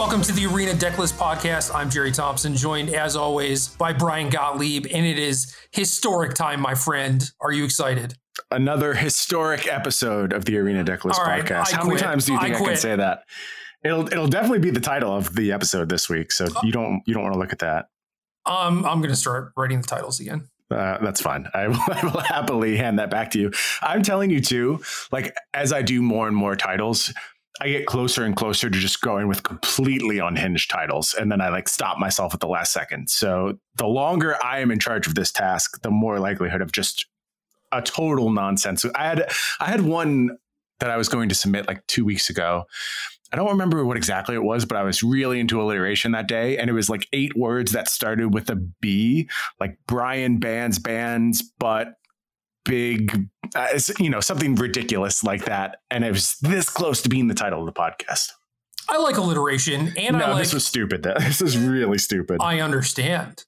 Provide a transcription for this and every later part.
Welcome to the Arena Decklist Podcast. I'm Jerry Thompson, joined as always by Brian Gottlieb, and it is historic time, my friend. Are you excited? Another historic episode of the Arena Decklist right, Podcast. I How quit. many times do you think I, can say that? It'll it'll definitely be the title of the episode this week. So Oh. you don't you don't want to look at that. Um, I'm going to start writing the titles again. Uh, that's fine. I will, I will happily hand that back to you. I'm telling you too. Like as I do more and more titles, I get closer and closer to just going with completely unhinged titles, and then I like stop myself at the last second. So the longer I am in charge of this task, the more likelihood of just a total nonsense. I had I had one that I was going to submit like two weeks ago. I don't remember what exactly it was, but I was really into alliteration that day, and it was like eight words that started with a B, like Brian Bands Bands, but big, uh, you know, something ridiculous like that, and it was this close to being the title of the podcast. I like alliteration, and no, I like. this was stupid. That this is really stupid. I understand.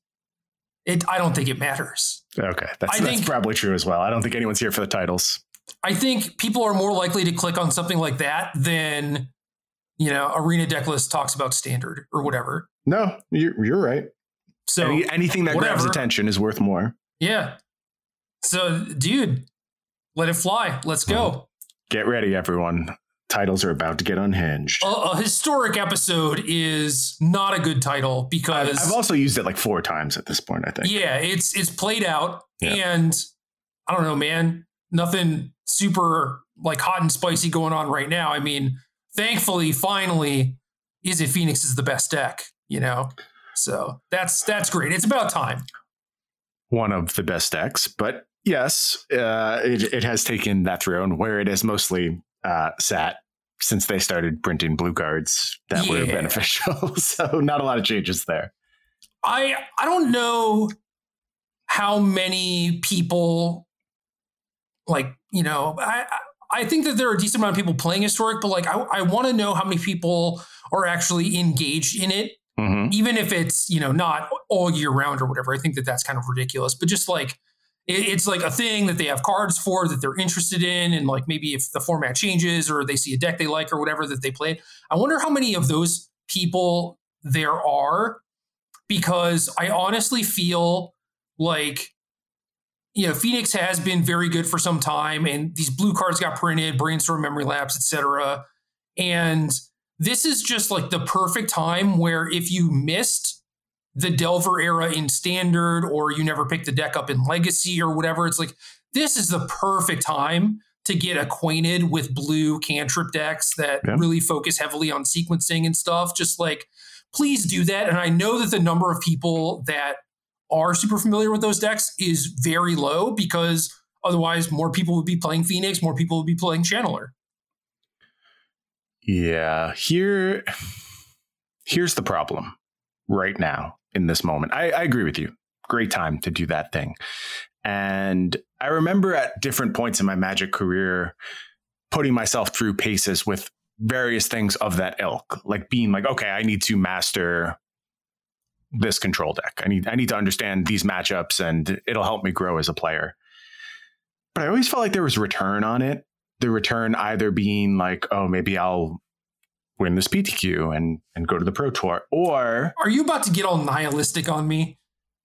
It. I don't think it matters. okay, that's, I that's think- probably true as well. I don't think anyone's here for the titles. I think people are more likely to click on something like that than, you know, Arena Decklist talks about standard or whatever. No, you're you're right. So Any, anything that grabs attention is worth more. yeah. So, dude, let it fly. Let's go. Get ready, everyone. Titles are about to get unhinged. A, a historic episode is not a good title because I've also used it like four times at this point. I think. yeah, it's it's played out, Yeah. and I don't know, man. Nothing super like hot and spicy going on right now. I mean, thankfully, finally, Izzet Phoenix is the best deck, you know. So that's that's great. It's about time. One of the best decks, but yes, uh, it, it has taken that throne where it has mostly uh, sat since they started printing blue cards that were beneficial. so not a lot of changes there. I I don't know how many people like you know I I- think that there are a decent amount of people playing historic, but like I, I want to know how many people are actually engaged in it, hmm even if it's you know not all year round or whatever. I think that that's kind of ridiculous, but just like it, it's like a thing that they have cards for that they're interested in, and like maybe if the format changes or they see a deck they like or whatever that they play. I wonder how many of those people there are because I honestly feel like you know Phoenix has been very good for some time, and these blue cards got printed, brainstorm, memory lapse, etc. And this is just like the perfect time where if you missed the Delver era in standard, or you never picked the deck up in Legacy or whatever, it's like this is the perfect time to get acquainted with blue cantrip decks that Yeah. really focus heavily on sequencing and stuff. Just like please do that. And I know that the number of people that are super familiar with those decks is very low because otherwise more people would be playing Phoenix, more people would be playing Channeler. Yeah, here, here's the problem right now in this moment. I, I agree with you. Great time to do that thing. And I remember at different points in my magic career putting myself through paces with various things of that ilk, like being like, okay, I need to master this control deck. I need I need to understand these matchups and it'll help me grow as a player. But I always felt like there was return on it. The return either being like, oh, maybe I'll win this PTQ and and go to the pro tour, or Are you about to get all nihilistic on me?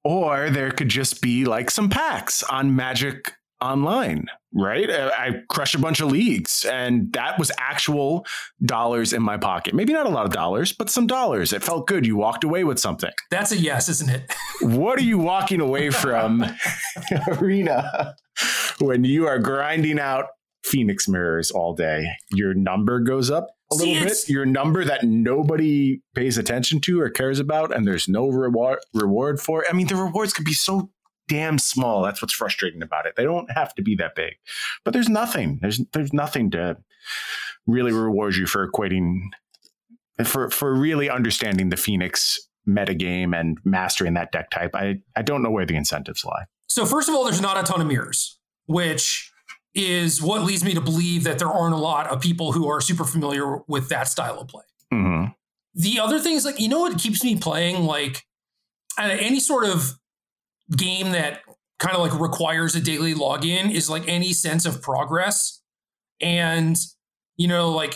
or there could just be like some packs on Magic Online, right? Uh, I crushed a bunch of leagues, and that was actual dollars in my pocket. Maybe not a lot of dollars, but some dollars. It felt good. You walked away with something. That's a yes, isn't it? What are you walking away from, Arena, when you are grinding out Phoenix mirrors all day? Your number goes up a little bit. Your number that nobody pays attention to or cares about, and there's no reward reward for. I mean, the rewards could be so damn small. That's what's frustrating about it. They don't have to be that big, but there's nothing. There's there's nothing to really reward you for equating for for really understanding the Phoenix metagame and mastering that deck type. I I don't know where the incentives lie. So first of all, there's not a ton of mirrors, which is what leads me to believe that there aren't a lot of people who are super familiar with that style of play. hmm The other thing is like, you know what keeps me playing like any sort of game that kind of like requires a daily login is like any sense of progress. And, you know, like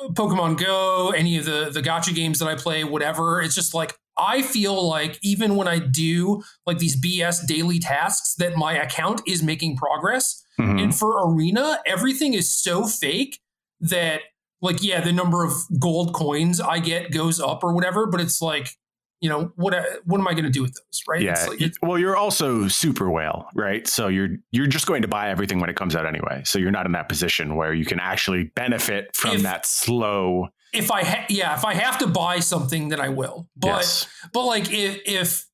Pokemon Go, any of the the gacha games that I play, whatever. It's just like I feel like even when I do like these BS daily tasks, that my account is making progress. Mm-hmm. And for Arena, everything is so fake that like yeah, the number of gold coins I get goes up or whatever, but it's like you know what what am i going to do with those right yeah like, well you're also super whale right so you're you're just going to buy everything when it comes out anyway so you're not in that position where you can actually benefit from if, that slow if i ha- yeah if i have to buy something then i will but yes. but like if if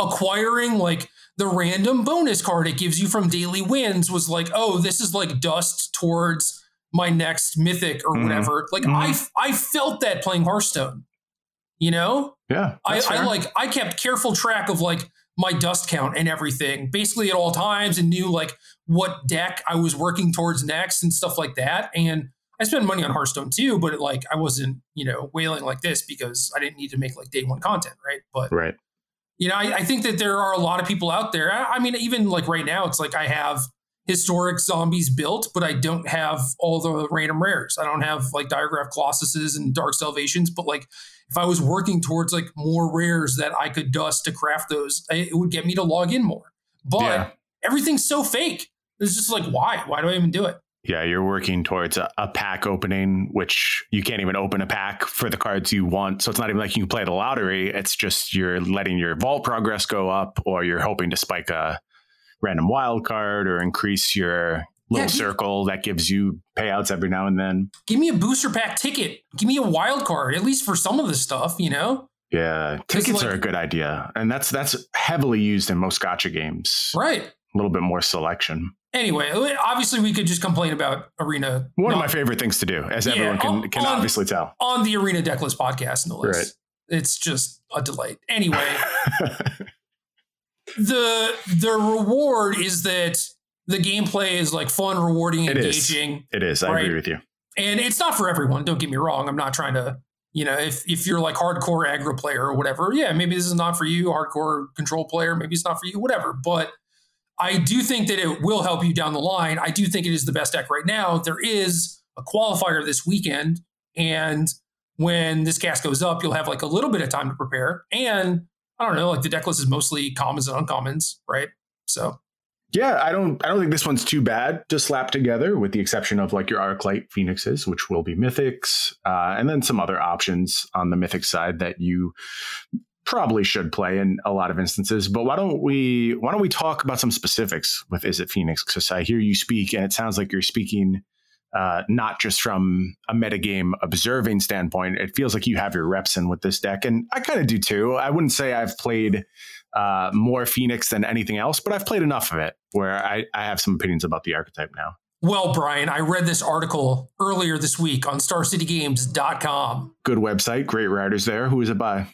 acquiring like the random bonus card it gives you from daily wins was like oh this is like dust towards my next mythic or mm-hmm. whatever. Like mm-hmm. i i felt that playing hearthstone you know? Yeah I, I, like i kept careful track of like my dust count and everything basically at all times and knew like what deck i was working towards next and stuff like that. And i spent money on hearthstone too but it, like i wasn't you know whaling like this because i didn't need to make like day one content right? But right you know I, I think that there are a lot of people out there I, I mean even like right now it's like i have historic zombies built, but I don't have all the random rares. I don't have like Diregraf colossuses and dark salvations, but like if I was working towards like more rares that I could dust to craft those, it would get me to log in more. But yeah. everything's so fake. It's just like, why? Why do I even do it? Yeah, you're working towards a, a, pack opening, which you can't even open a pack for the cards you want. So it's not even like you can play the lottery. It's just you're letting your vault progress go up, or you're hoping to spike a random wild card or increase your little yeah, circle that gives you payouts every now and then. Give me a booster pack ticket. Give me a wild card, at least for some of the stuff, you know? Yeah, tickets like, are a good idea, and that's that's heavily used in most gacha games. Right, a little bit more selection. Anyway, obviously, we could just complain about arena. One not, of my favorite things to do, as yeah, everyone can on, can obviously tell, on the arena decklist podcast, no less. Right. It's just a delight. Anyway, the the reward is that the gameplay is like fun, rewarding, engaging. It is. I right? agree with you. And it's not for everyone. Don't get me wrong. I'm not trying to, you know, if if you're like hardcore aggro player or whatever, yeah, maybe this is not for you. Hardcore control player, maybe it's not for you. Whatever. But I do think that it will help you down the line. I do think it is the best deck right now. There is a qualifier this weekend, and when this cast goes up, you'll have like a little bit of time to prepare. And I don't know, like the deck list is mostly commons and uncommons, right? So yeah, I don't I don't think this one's too bad to slap together, with the exception of like your Arclight Phoenixes, which will be mythics, uh, and then some other options on the mythic side that you probably should play in a lot of instances. But why don't we why don't we talk about some specifics with Izzet Phoenix? Because I hear you speak, and it sounds like you're speaking uh, not just from a metagame observing standpoint. It feels like you have your reps in with this deck, and I kind of do too. I wouldn't say I've played uh, more Phoenix than anything else, but I've played enough of it where I, I have some opinions about the archetype now. Well, Brian, I read this article earlier this week on StarCityGames.com. Good website, great writers there. Who is it by?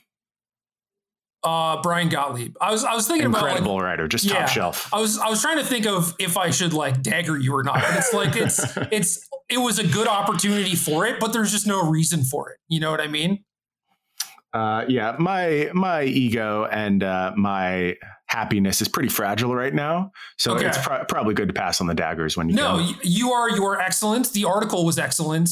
Uh, Brian Gottlieb. I was I was thinking incredible about incredible like, writer, just yeah, top shelf. I was I was trying to think of if I should like dagger you or not. But it's like it's it's it was a good opportunity for it, but there's just no reason for it. You know what I mean? Uh, yeah, my my ego and uh, my happiness is pretty fragile right now, so okay. it's pro- probably good to pass on the daggers when you. No, can. you are you are excellent. The article was excellent,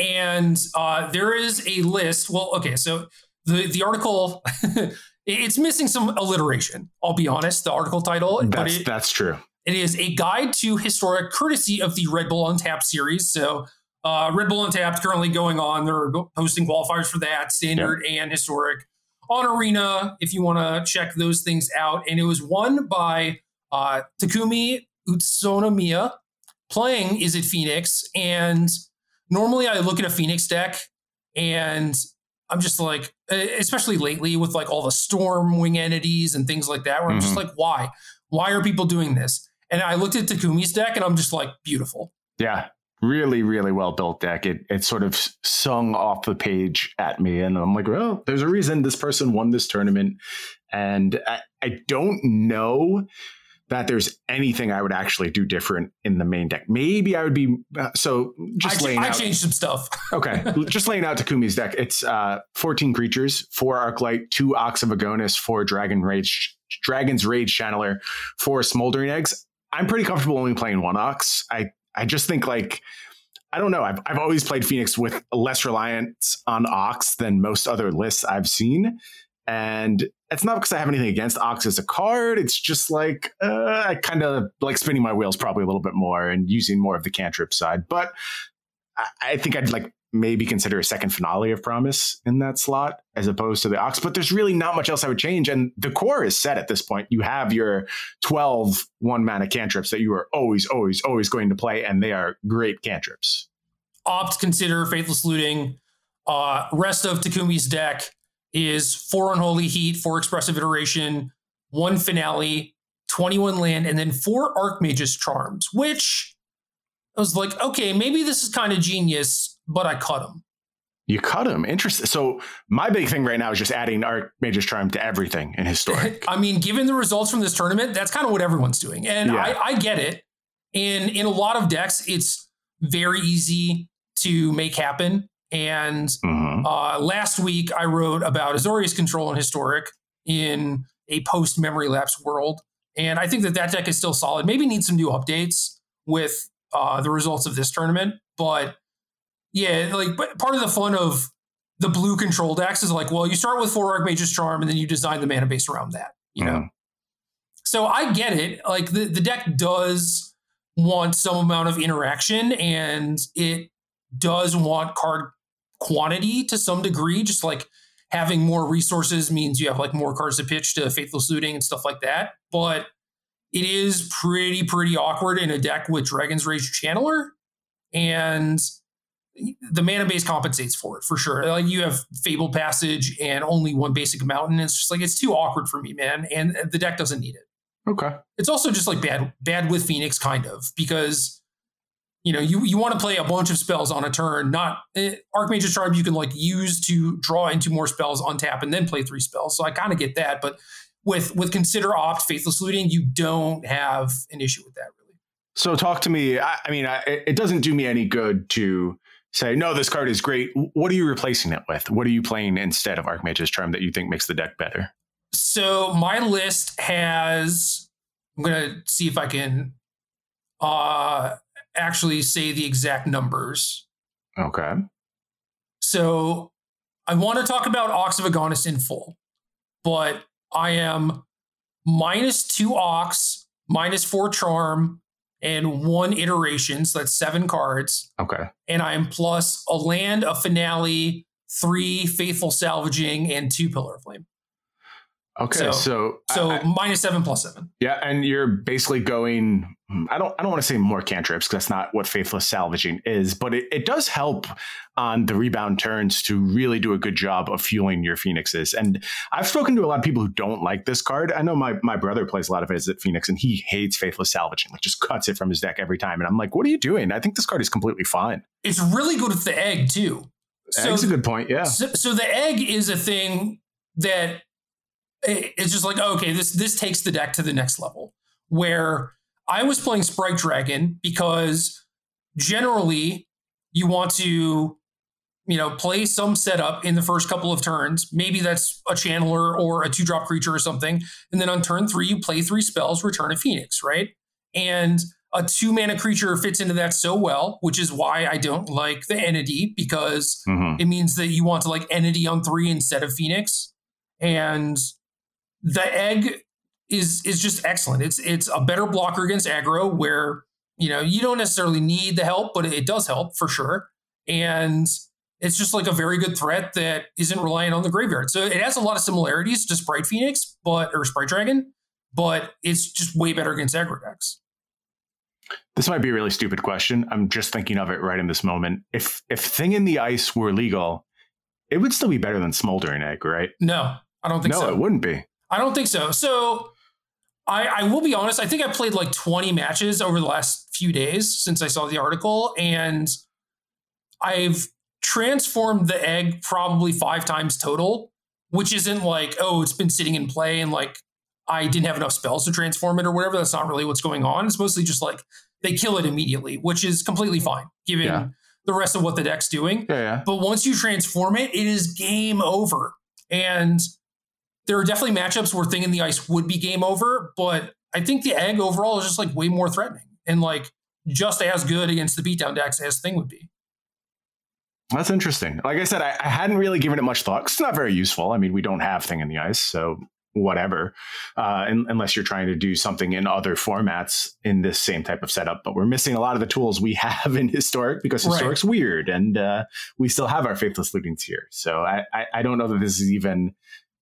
and uh, there is a list. Well, okay, so the the article It's missing some alliteration. I'll be honest. The article title, that's it, that's true. It is a guide to historic courtesy of the Red Bull Untapped series. So uh, Red Bull Untapped currently going on. They're hosting qualifiers for that standard and historic on Arena. If you want to check those things out, and it was won by uh, Takumi Utsunomiya playing Izzet Phoenix. And normally I look at a Phoenix deck and I'm just like, especially lately with like all the storm wing entities and things like that, where I'm mm-hmm. just like, why? Why are people doing this? And I looked at Takumi's deck and I'm just like, beautiful. Yeah. Really, really well built deck. It it sort of sung off the page at me. And I'm like, well, there's a reason this person won this tournament. And I, I don't know that there's anything I would actually do different in the main deck. Maybe I would be uh, so just I, laying I out. I changed some stuff. okay, just laying out Takumi's deck. It's uh, 14 creatures, four Arclight, two Ox of Agonas, four Dragon Rage, Dragon's Rage Channeler, four Smoldering Eggs. I'm pretty comfortable only playing one Ox. I I just think like I don't know. I've, I've always played Phoenix with less reliance on Ox than most other lists I've seen. And it's not because I have anything against Ox as a card. It's just like uh, I kind of like spinning my wheels probably a little bit more and using more of the cantrip side. But I, I think I'd like maybe consider a second finale of Promise in that slot as opposed to the Ox. But there's really not much else I would change. And the core is set at this point. You have your 12 one mana cantrips that you are always, always, always going to play, and they are great cantrips. Opt, consider Faithless Looting. Uh, rest of Takumi's deck is four Unholy Heat, four Expressive Iteration, one Finale, 21 land, and then four Archmage's Charms, which I was like, okay, maybe this is kind of genius but I cut him. You cut him. Interesting. So my big thing right now is just adding Archmage's Charm to everything in historic. I mean, given the results from this tournament, that's kind of what everyone's doing, and yeah. I, I get it. And in a lot of decks, it's very easy to make happen. And mm-hmm. uh, last week, I wrote about Azorius Control and Historic in a post memory lapse world. And I think that that deck is still solid. Maybe needs some new updates with uh, the results of this tournament. But yeah, like but part of the fun of the blue control decks is like, well, you start with four Archmage's Charm and then you design the mana base around that, you know? Mm. So I get it. Like the, the deck does want some amount of interaction and it does want card quantity to some degree, just like having more resources means you have like more cards to pitch to Faithless Looting and stuff like that. But it is pretty, pretty awkward in a deck with Dragon's Rage Channeler. And the mana base compensates for it for sure. Like you have Fable Passage and only one basic mountain. It's just like it's too awkward for me, man. And the deck doesn't need it. Okay. It's also just like bad bad with Phoenix, kind of, because you know, you you want to play a bunch of spells on a turn, not eh, Archmage's Charm you can like use to draw into more spells, on tap and then play three spells. So I kind of get that, but with with consider opt faithless looting, you don't have an issue with that really. So talk to me. I, I mean, I, it doesn't do me any good to say, no, this card is great. What are you replacing it with? What are you playing instead of Archmage's Charm that you think makes the deck better? So my list has. I'm gonna see if I can uh, actually say the exact numbers. Okay. So I want to talk about Ox of Agonas in full, but I am minus two Ox, minus four Charm, and one iteration. So that's seven cards. Okay. And I'm plus a land, a finale, three faithless salvaging, and two pillar of flame. Okay, so so, so I, minus seven plus seven. Yeah, and you're basically going. I don't. I don't want to say more cantrips because that's not what faithless salvaging is, but it, it does help on the rebound turns to really do a good job of fueling your phoenixes. And I've spoken to a lot of people who don't like this card. I know my my brother plays a lot of it at Phoenix, and he hates faithless salvaging. Like just cuts it from his deck every time. And I'm like, what are you doing? I think this card is completely fine. It's really good with the egg too. So, Egg's a good point. Yeah. So, so the egg is a thing that it's just like okay this this takes the deck to the next level where i was playing sprite dragon because generally you want to you know play some setup in the first couple of turns maybe that's a channeler or a two drop creature or something and then on turn three you play three spells return a phoenix right and a two mana creature fits into that so well, which is why I don't like the entity because mm-hmm. it means that you want to like entity on three instead of Phoenix. And the egg is is just excellent. It's it's a better blocker against aggro where you know you don't necessarily need the help, but it does help for sure. And it's just like a very good threat that isn't reliant on the graveyard. So it has a lot of similarities to Sprite Phoenix, but or Sprite Dragon, but it's just way better against aggro decks. This might be a really stupid question. I'm just thinking of it right in this moment. If if Thing in the Ice were legal, it would still be better than Smoldering Egg, right? No, I don't think no, so. No, it wouldn't be. I don't think so. So I, I will be honest. I think I played like 20 matches over the last few days since I saw the article, and I've transformed the egg probably five times total, which isn't like, oh, it's been sitting in play and like I didn't have enough spells to transform it or whatever. That's not really what's going on. It's mostly just like they kill it immediately, which is completely fine given yeah. the rest of what the deck's doing. Yeah, yeah. But once you transform it, it is game over. And there are definitely matchups where Thing in the Ice would be game over, but I think the egg overall is just like way more threatening. And like just as good against the beatdown decks as Thing would be. That's interesting. Like I said, I, I hadn't really given it much thought. It's not very useful. I mean, we don't have Thing in the Ice, so whatever, uh, in, unless you're trying to do something in other formats in this same type of setup. But we're missing a lot of the tools we have in Historic because right. Historic's weird, and uh, we still have our Faithless Lootings here. So I, I, I don't know that this is even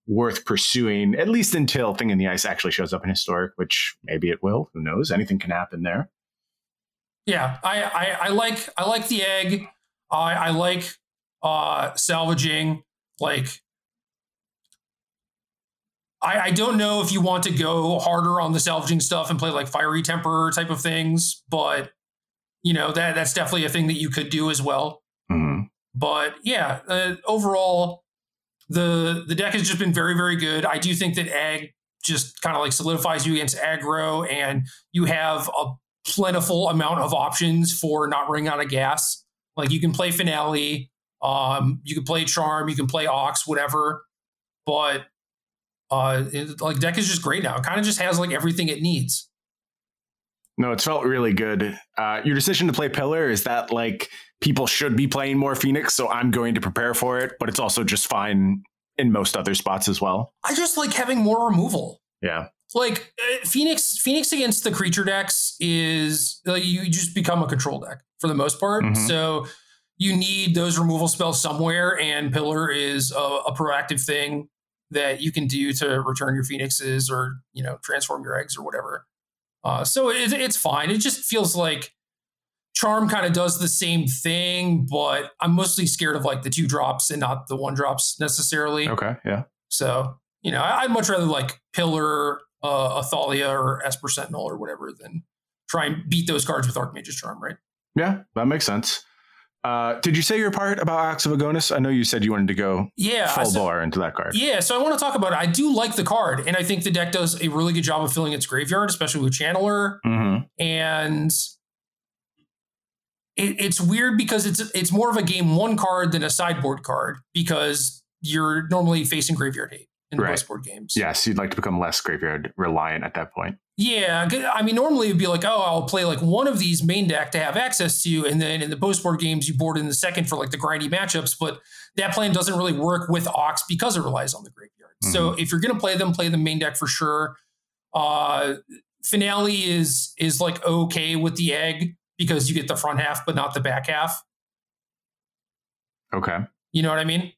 worth pursuing, at least until Thing in the Ice actually shows up in Historic, which maybe it will. Who knows? Anything can happen there. Yeah, I, I, I like I like the egg. I, I like uh, salvaging. Like, I, I don't know if you want to go harder on the salvaging stuff and play like fiery temper type of things, but you know that that's definitely a thing that you could do as well. Mm-hmm. But yeah, uh, overall, the the deck has just been very very good. I do think that Ag just kind of like solidifies you against aggro, and you have a plentiful amount of options for not running out of gas. Like you can play finale, um, you can play charm, you can play ox, whatever. But uh, it, like deck is just great now. It kind of just has like everything it needs. No, it's felt really good. Uh, your decision to play pillar is that like people should be playing more Phoenix, so I'm going to prepare for it. But it's also just fine in most other spots as well. I just like having more removal. Yeah like uh, Phoenix Phoenix against the creature decks is like you just become a control deck for the most part. Mm-hmm. So you need those removal spells somewhere, and Pillar is a, a, proactive thing that you can do to return your phoenixes or you know transform your eggs or whatever. Uh, so it, it's fine. It just feels like Charm kind of does the same thing, but I'm mostly scared of like the two drops and not the one drops necessarily. Okay, yeah. So you know, I, I'd much rather like Pillar uh, a Thalia or Esper Sentinel or whatever than try and beat those cards with Archmage's Charm, right? Yeah, that makes sense. Uh, did you say your part about Ox of Agonas? I know you said you wanted to go yeah, full so, bore into that card. Yeah, so I want to talk about it. I do like the card, and I think the deck does a really good job of filling its graveyard, especially with Channeler. Mm-hmm. And it, it's weird because it's it's more of a game one card than a sideboard card because you're normally facing graveyard hate in right. board games. Yes, you'd like to become less graveyard reliant at that point. Yeah, I mean, normally it'd be like, oh, I'll play like one of these main deck to have access to, you. and then in the post board games you board in the second for like the grindy matchups. But that plan doesn't really work with Ox because it relies on the graveyard. Mm-hmm. So if you're gonna play them, play the main deck for sure. Uh, finale is is like okay with the egg because you get the front half but not the back half. Okay. You know what I mean?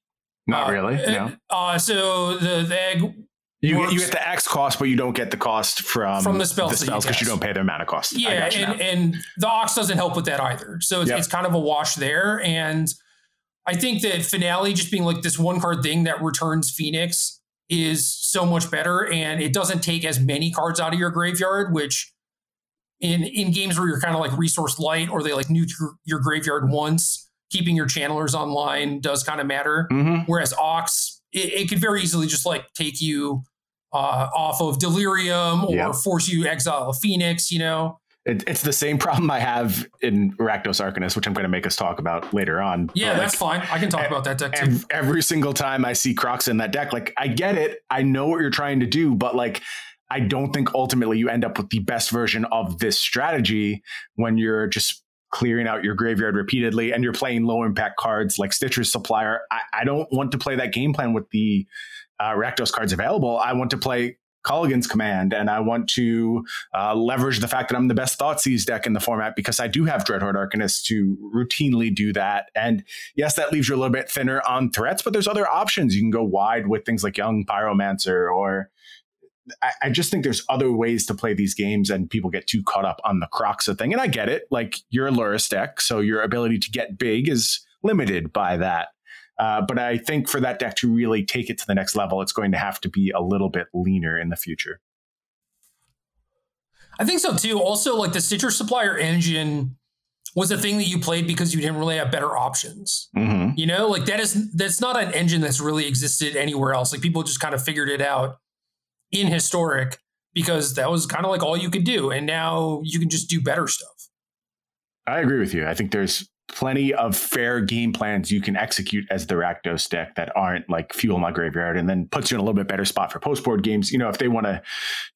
Not uh, really. No. Uh, so the, the egg. You get, you get the X cost, but you don't get the cost from, from the spells because you, you, don't pay their mana cost. Yeah, and, and the Ox doesn't help with that either. So it's, yep. it's kind of a wash there. And I think that Finale just being like this one card thing that returns Phoenix is so much better. And it doesn't take as many cards out of your graveyard, which in, in games where you're kind of like resource light or they like nuke your, your graveyard once, keeping your channelers online does kind of matter. Mm-hmm. Whereas Ox, it, it, could very easily just like take you uh, off of Delirium or yep. force you exile a Phoenix, you know? It, it's the same problem I have in Rakdos Arcanist, which I'm going to make us talk about later on. Yeah, that's fine. I can talk about that deck too. Every, every single time I see Kroxa in that deck, like I get it. I know what you're trying to do, but like I don't think ultimately you end up with the best version of this strategy when you're just clearing out your graveyard repeatedly and you're playing low impact cards like Stitcher's Supplier. I, I don't want to play that game plan with the uh, Rakdos cards available. I want to play Kolaghan's Command, and I want to uh, leverage the fact that I'm the best Thoughtseize deck in the format because I do have Dreadhorde Arcanist to routinely do that. And yes, that leaves you a little bit thinner on threats, but there's other options. You can go wide with things like Young Pyromancer or I, just think there's other ways to play these games, and people get too caught up on the Kroxa thing. And I get it. Like you're a Lurrus deck, so your ability to get big is limited by that. Uh, but I think for that deck to really take it to the next level, it's going to have to be a little bit leaner in the future. I think so too. Also, like the Stitcher Supplier engine was a thing that you played because you didn't really have better options. Mm-hmm. You know, like that is that's not an engine that's really existed anywhere else. Like people just kind of figured it out in historic because that was kind of like all you could do. And now you can just do better stuff. I agree with you. I think there's plenty of fair game plans you can execute as the Rakdos deck that aren't like fuel my graveyard and then puts you in a little bit better spot for post board games. You know, if they want to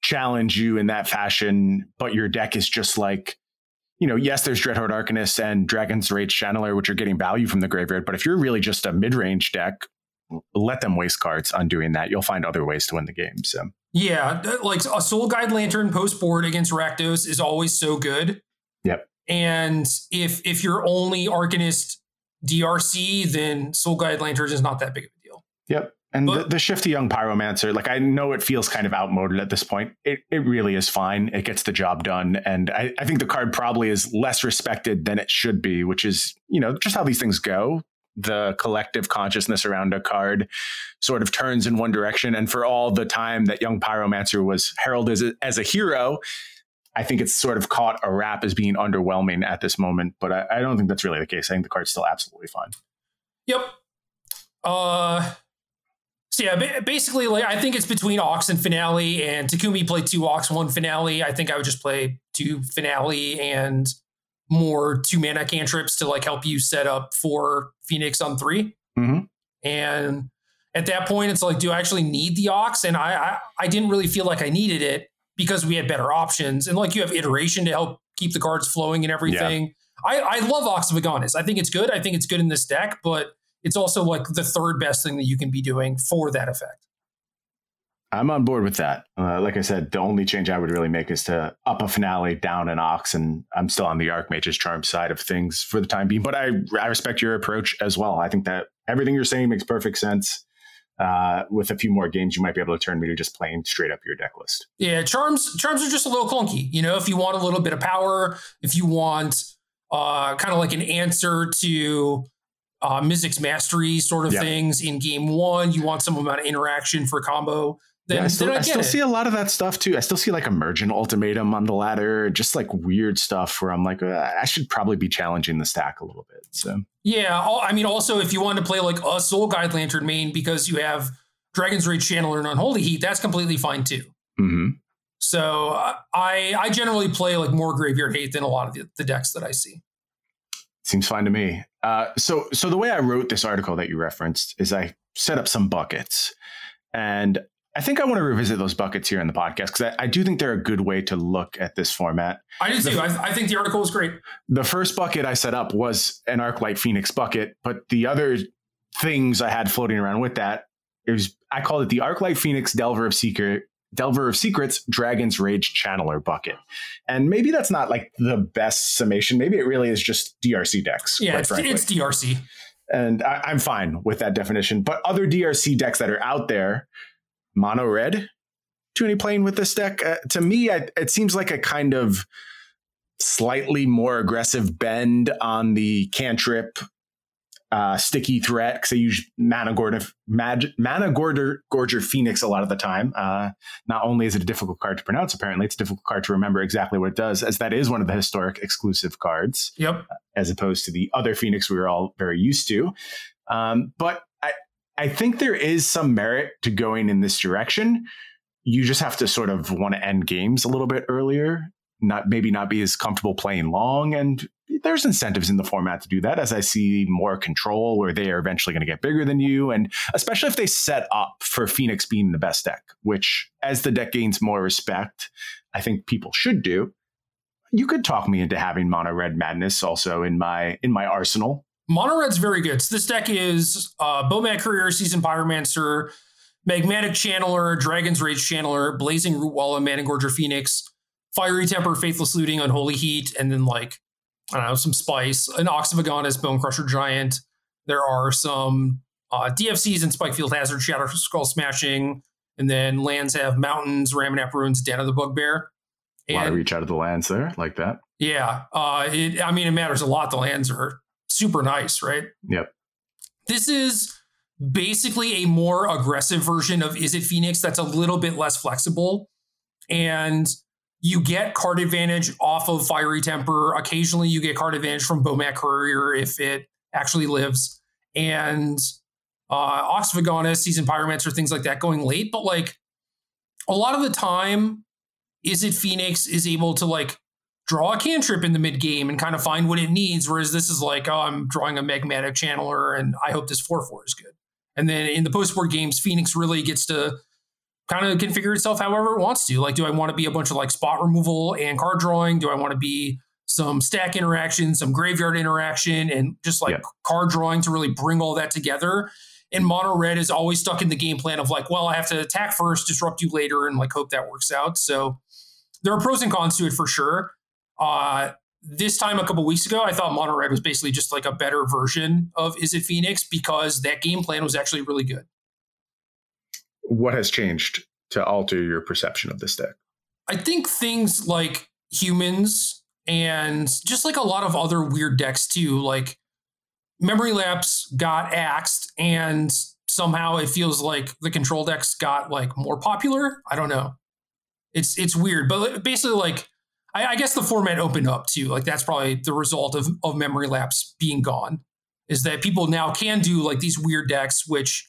challenge you in that fashion, but your deck is just like, you know, yes, there's Dreadhorde Arcanist and Dragon's Rage Channeler, which are getting value from the graveyard. But if you're really just a mid range deck, let them waste cards on doing that. You'll find other ways to win the game. So yeah, like a Soul Guide Lantern post board against Rakdos is always so good. Yep. And if if you're only Arcanist DRC, then Soul Guide Lantern is not that big of a deal. Yep. And but, the, the, shifty young pyromancer, like I know it feels kind of outmoded at this point. It it really is fine. It gets the job done. And I, I think the card probably is less respected than it should be, which is, you know, just how these things go. The collective consciousness around a card sort of turns in one direction. And for all the time that young pyromancer was heralded as a, as a hero, I think it's sort of caught a rap as being underwhelming at this moment. But I, I don't think that's really the case. I think the card's still absolutely fine. Yep. Uh so yeah, basically, like I think it's between Ox and Finale, and Takumi played two Ox, one Finale. I think I would just play two Finale and more two mana cantrips to like help you set up for Phoenix on 3 mm-hmm. And at that point, it's like, do I actually need the Ox? And I, I I didn't really feel like I needed it because we had better options, and like you have iteration to help keep the cards flowing and everything. Yeah. I, I love Ox of Agonas. I think it's good. I think it's good in this deck, but it's also like the third best thing that you can be doing for that effect. I'm on board with that. Uh, like I said, the only change I would really make is to up a finale, down an ox, and I'm still on the Archmage's charm side of things for the time being. But I, I respect your approach as well. I think that everything you're saying makes perfect sense. Uh, with a few more games, you might be able to turn me to just playing straight up your deck list. Yeah, charms charms are just a little clunky. You know, if you want a little bit of power, if you want uh, kind of like an answer to uh, Mizzix Mastery sort of yep. things in game one. You want some amount of interaction for combo. Then, yeah, I still, I I still see a lot of that stuff too. I still see like emergent ultimatum on the ladder, just like weird stuff where I'm like, uh, I should probably be challenging the stack a little bit. So yeah, I mean, also if you want to play like a Soul Guide Lantern main because you have Dragon's Rage Channeler and Unholy Heat, that's completely fine too. Mm-hmm. So uh, I I generally play like more Graveyard Hate than a lot of the, the decks that I see. Seems fine to me. Uh, so, so the way I wrote this article that you referenced is I set up some buckets, and I think I want to revisit those buckets here in the podcast because I, I, do think they're a good way to look at this format. I do too. I, I, think the article was great. The first bucket I set up was an Arclight Phoenix bucket, but the other things I had floating around with that it was I called it the Arclight Phoenix Delver of Secret Delver of Secrets, Dragon's Rage Channeler bucket. And maybe that's not like the best summation. Maybe it really is just DRC decks. Yeah, it's, it's, DRC. And I, am fine with that definition. But other DRC decks that are out there, mono red, do any playing with this deck? Uh, to me, I, it seems like a kind of slightly more aggressive bend on the cantrip uh, sticky threat because I use Mana Gorger, Mag, Mana Gorger, Gorger Phoenix a lot of the time. Uh, not only is it a difficult card to pronounce, apparently, it's a difficult card to remember exactly what it does, as that is one of the historic exclusive cards. Yep. As opposed to the other Phoenix we were all very used to. Um, but I, think there is some merit to going in this direction. You just have to sort of want to end games a little bit earlier not maybe not be as comfortable playing long and there's incentives in the format to do that as i see more control where they are eventually going to get bigger than you and especially if they set up for phoenix being the best deck which as the deck gains more respect i think people should do you could talk me into having mono red madness also in my in my arsenal mono red's very good so this deck is uh Bomat Courier season pyromancer magmatic channeler dragon's rage channeler blazing Root rootwalla Managorger phoenix Fiery Temper, Faithless Looting, Unholy Heat, and then like, I don't know, some Spice, an Ox of Agonas, Bone Crusher Giant. There are some uh, DFCs and Spikefield Hazard, Shatterskull Smashing, and then lands have Mountains, Ramunap Ruins, Den of the Bugbear. And, a lot of reach out of the lands there, like that. Yeah. Uh, it, I mean, it matters a lot. The lands are super nice, right? Yep. This is basically a more aggressive version of Izzet Phoenix that's a little bit less flexible. And you get card advantage off of Fiery Temper. Occasionally, you get card advantage from Bomat Courier if it actually lives. And uh, Ox of Agonas, Season Pyromancer, things like that going late. But like a lot of the time, Izzet Phoenix is able to like draw a cantrip in the mid game and kind of find what it needs. Whereas this is like, oh, I'm drawing a magmatic channeler and I hope this 4 4 is good. And then in the post board games, Phoenix really gets to kind of configure itself however it wants to. Like, do I want to be a bunch of like spot removal and card drawing? Do I want to be some stack interaction, some graveyard interaction, and just like yeah. card drawing to really bring all that together. And mono red is always stuck in the game plan of like, well, I have to attack first, disrupt you later, and like hope that works out. So there are pros and cons to it for sure. Uh, this time a couple weeks ago, I thought mono red was basically just like a better version of Izzet Phoenix because that game plan was actually really good. What has changed to alter your perception of this deck? I think things like humans and just like a lot of other weird decks too, like Memory Lapse got axed and somehow it feels like the control decks got like more popular. I don't know. It's it's weird, but basically like I, I guess the format opened up too. Like that's probably the result of of Memory Lapse being gone. Is that people now can do like these weird decks, which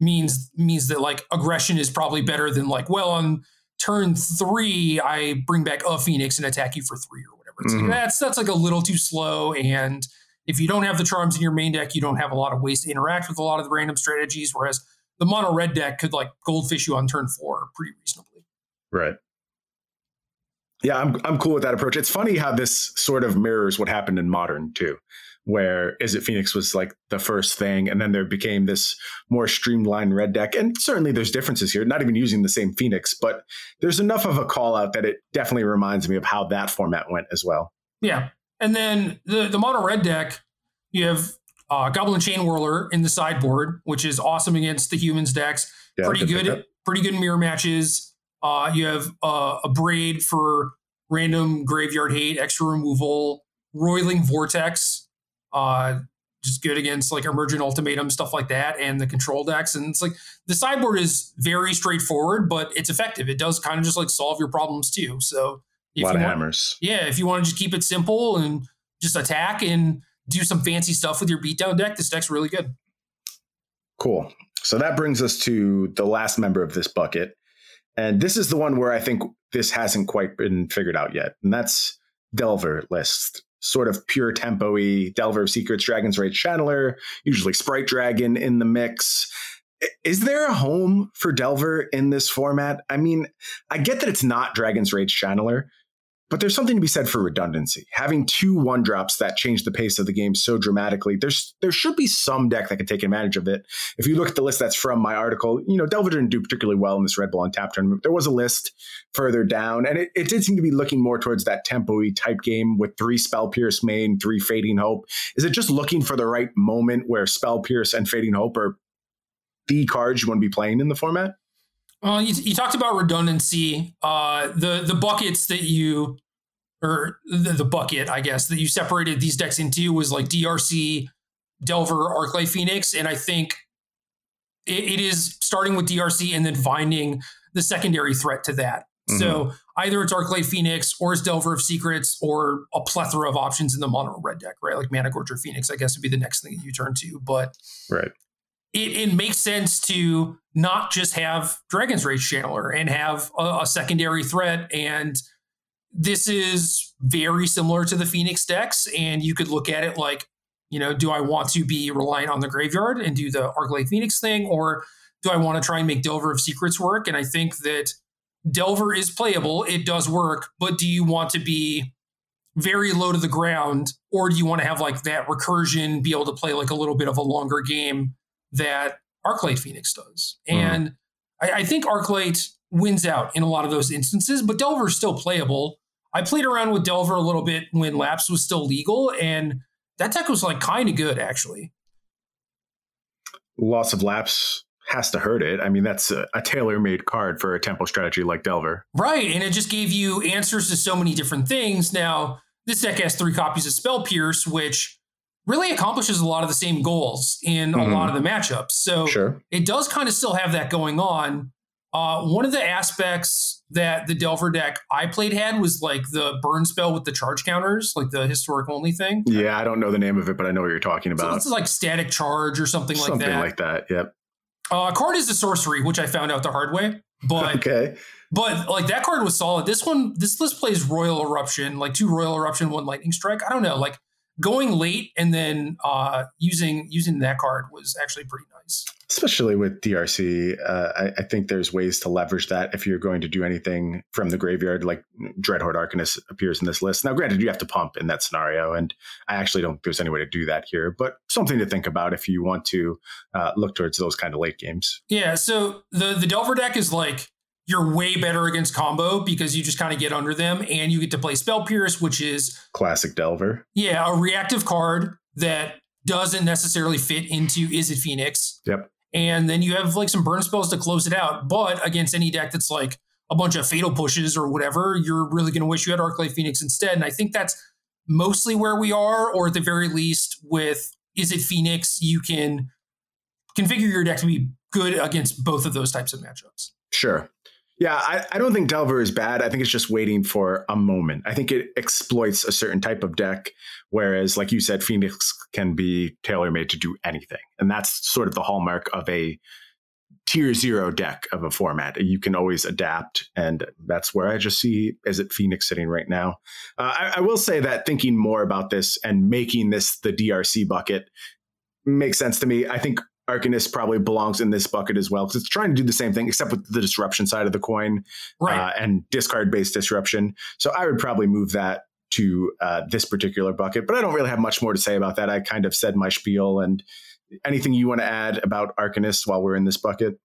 means means that like aggression is probably better than like well on turn three I bring back a phoenix and attack you for three or whatever. Mm-hmm. Like, that's that's like a little too slow and if you don't have the charms in your main deck, you don't have a lot of ways to interact with a lot of the random strategies. Whereas the mono red deck could like goldfish you on turn four pretty reasonably. Right. Yeah, I'm I'm cool with that approach. It's funny how this sort of mirrors what happened in modern too, where Izzet Phoenix was like the first thing, and then there became this more streamlined red deck. And certainly there's differences here, not even using the same Phoenix, but there's enough of a call out that it definitely reminds me of how that format went as well. Yeah. And then the the mono red deck, you have uh, Goblin Chainwhirler in the sideboard, which is awesome against the humans decks. Yeah, pretty good, pretty good mirror matches. Uh, you have uh, braid for random graveyard hate, extra removal, roiling vortex, uh, just good against like emergent ultimatum stuff like that, and the control decks. And it's like the sideboard is very straightforward, but it's effective. It does kind of just like solve your problems too. So if a lot of want, hammers. Yeah, if you want to just keep it simple and just attack and do some fancy stuff with your beatdown deck, this deck's really good. Cool. So that brings us to the last member of this bucket. And this is the one where I think this hasn't quite been figured out yet. And that's Delver list. Sort of pure tempo y Delver of Secrets, Dragon's Rage Channeler, usually Sprite Dragon in the mix. Is there a home for Delver in this format? I mean, I get that it's not Dragon's Rage Channeler, but there's something to be said for redundancy. Having two one drops that change the pace of the game so dramatically, there's there should be some deck that can take advantage of it. If you look at the list that's from my article, you know, Delver didn't do particularly well in this Red Bull tap tournament. There was a list further down, and it, it did seem to be looking more towards that tempo type game with three Spell Pierce main, three Fading Hope. Is it just looking for the right moment where Spell Pierce and Fading Hope are the cards you want to be playing in the format? Well, you, you talked about redundancy. Uh, the the buckets that you, or the, the, bucket, I guess, that you separated these decks into was like DRC, Delver, Arclight Phoenix, and I think it, it is starting with DRC and then finding the secondary threat to that. Mm-hmm. So either it's Arclight Phoenix or it's Delver of Secrets or a plethora of options in the mono red deck, right? Like Mana Managorger Phoenix, I guess would be the next thing that you turn to. But right it, it, makes sense to not just have Dragon's Rage Channeler and have a, a, secondary threat. And this is very similar to the Phoenix decks. And you could look at it like, you know, do I want to be reliant on the graveyard and do the Arclight Phoenix thing? Or do I want to try and make Delver of Secrets work? And I think that Delver is playable, it does work. But do you want to be very low to the ground? Or do you want to have like that recursion, be able to play like a little bit of a longer game? That Arclight Phoenix does. Mm. And I, I, think Arclight wins out in a lot of those instances, but Delver is still playable. I played around with Delver a little bit when Lapse was still legal, and that deck was like kind of good actually. Loss of Lapse has to hurt it. I mean, that's a, a tailor made card for a tempo strategy like Delver. Right. And it just gave you answers to so many different things. Now, this deck has three copies of Spell Pierce, which really accomplishes a lot of the same goals in mm-hmm. a lot of the matchups. So sure. it does kind of still have that going on. Uh, one of the aspects that the Delver deck I played had was like the burn spell with the charge counters, like the historic only thing. Yeah, I don't know the name of it, but I know what you're talking about. So it's like static charge or something, something like that. Something like that. Yep. Uh, card is a sorcery, which I found out the hard way. But okay. But like that card was solid. This one, this list plays Roil Eruption, like two Roil Eruption, one Lightning Strike. I don't know, like going late and then uh, using using that card was actually pretty nice. Especially with DRC, uh, I, I, think there's ways to leverage that if you're going to do anything from the graveyard, like Dreadhorde Arcanist appears in this list. Now, granted, you have to pump in that scenario, and I actually don't think there's any way to do that here, but something to think about if you want to uh, look towards those kind of late games. Yeah, so the the Delver deck is like you're way better against combo because you just kind of get under them and you get to play Spell Pierce, which is classic Delver. Yeah, a reactive card that doesn't necessarily fit into Izzet Phoenix. Yep. And then you have like some burn spells to close it out. But against any deck that's like a bunch of fatal pushes or whatever, you're really going to wish you had Arclight Phoenix instead. And I think that's mostly where we are, or at the very least, with Izzet Phoenix, you can configure your deck to be good against both of those types of matchups. Sure. Yeah, I, I don't think Delver is bad. I think it's just waiting for a moment. I think it exploits a certain type of deck, whereas, like you said, Phoenix can be tailor made to do anything. And that's sort of the hallmark of a tier zero deck of a format. You can always adapt. And that's where I just see Izzet Phoenix sitting right now. Uh, I, I will say that thinking more about this and making this the DRC bucket makes sense to me. I think Arcanist probably belongs in this bucket as well because it's trying to do the same thing, except with the disruption side of the coin right. uh, and discard based disruption. So I would probably move that to uh, this particular bucket, but I don't really have much more to say about that. I kind of said my spiel. And anything you want to add about Arcanist while we're in this bucket?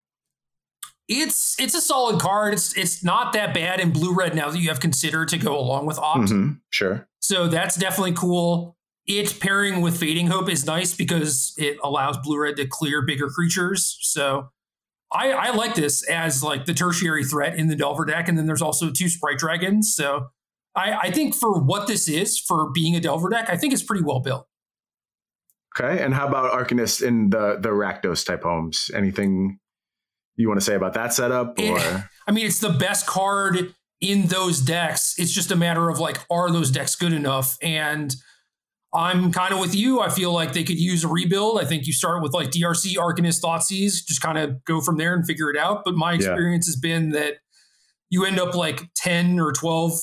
It's it's a solid card. It's it's not that bad in blue red now that you have considered to go along with Opt. Mm-hmm, sure. So that's definitely cool. It pairing with Fading Hope is nice because it allows blue red to clear bigger creatures. So I, I like this as like the tertiary threat in the Delver deck, and then there's also two Sprite Dragons. So I, I think for what this is for being a Delver deck, I think it's pretty well built. Okay, and how about Arcanist in the the Rakdos type homes? Anything you want to say about that setup? Eh, or it, I mean, it's the best card in those decks. It's just a matter of like, are those decks good enough? And I'm kind of with you. I feel like they could use a rebuild. I think you start with like DRC, Arcanist, Thoughtseize, just kind of go from there and figure it out. But my experience yeah. has been that you end up like 10 or 12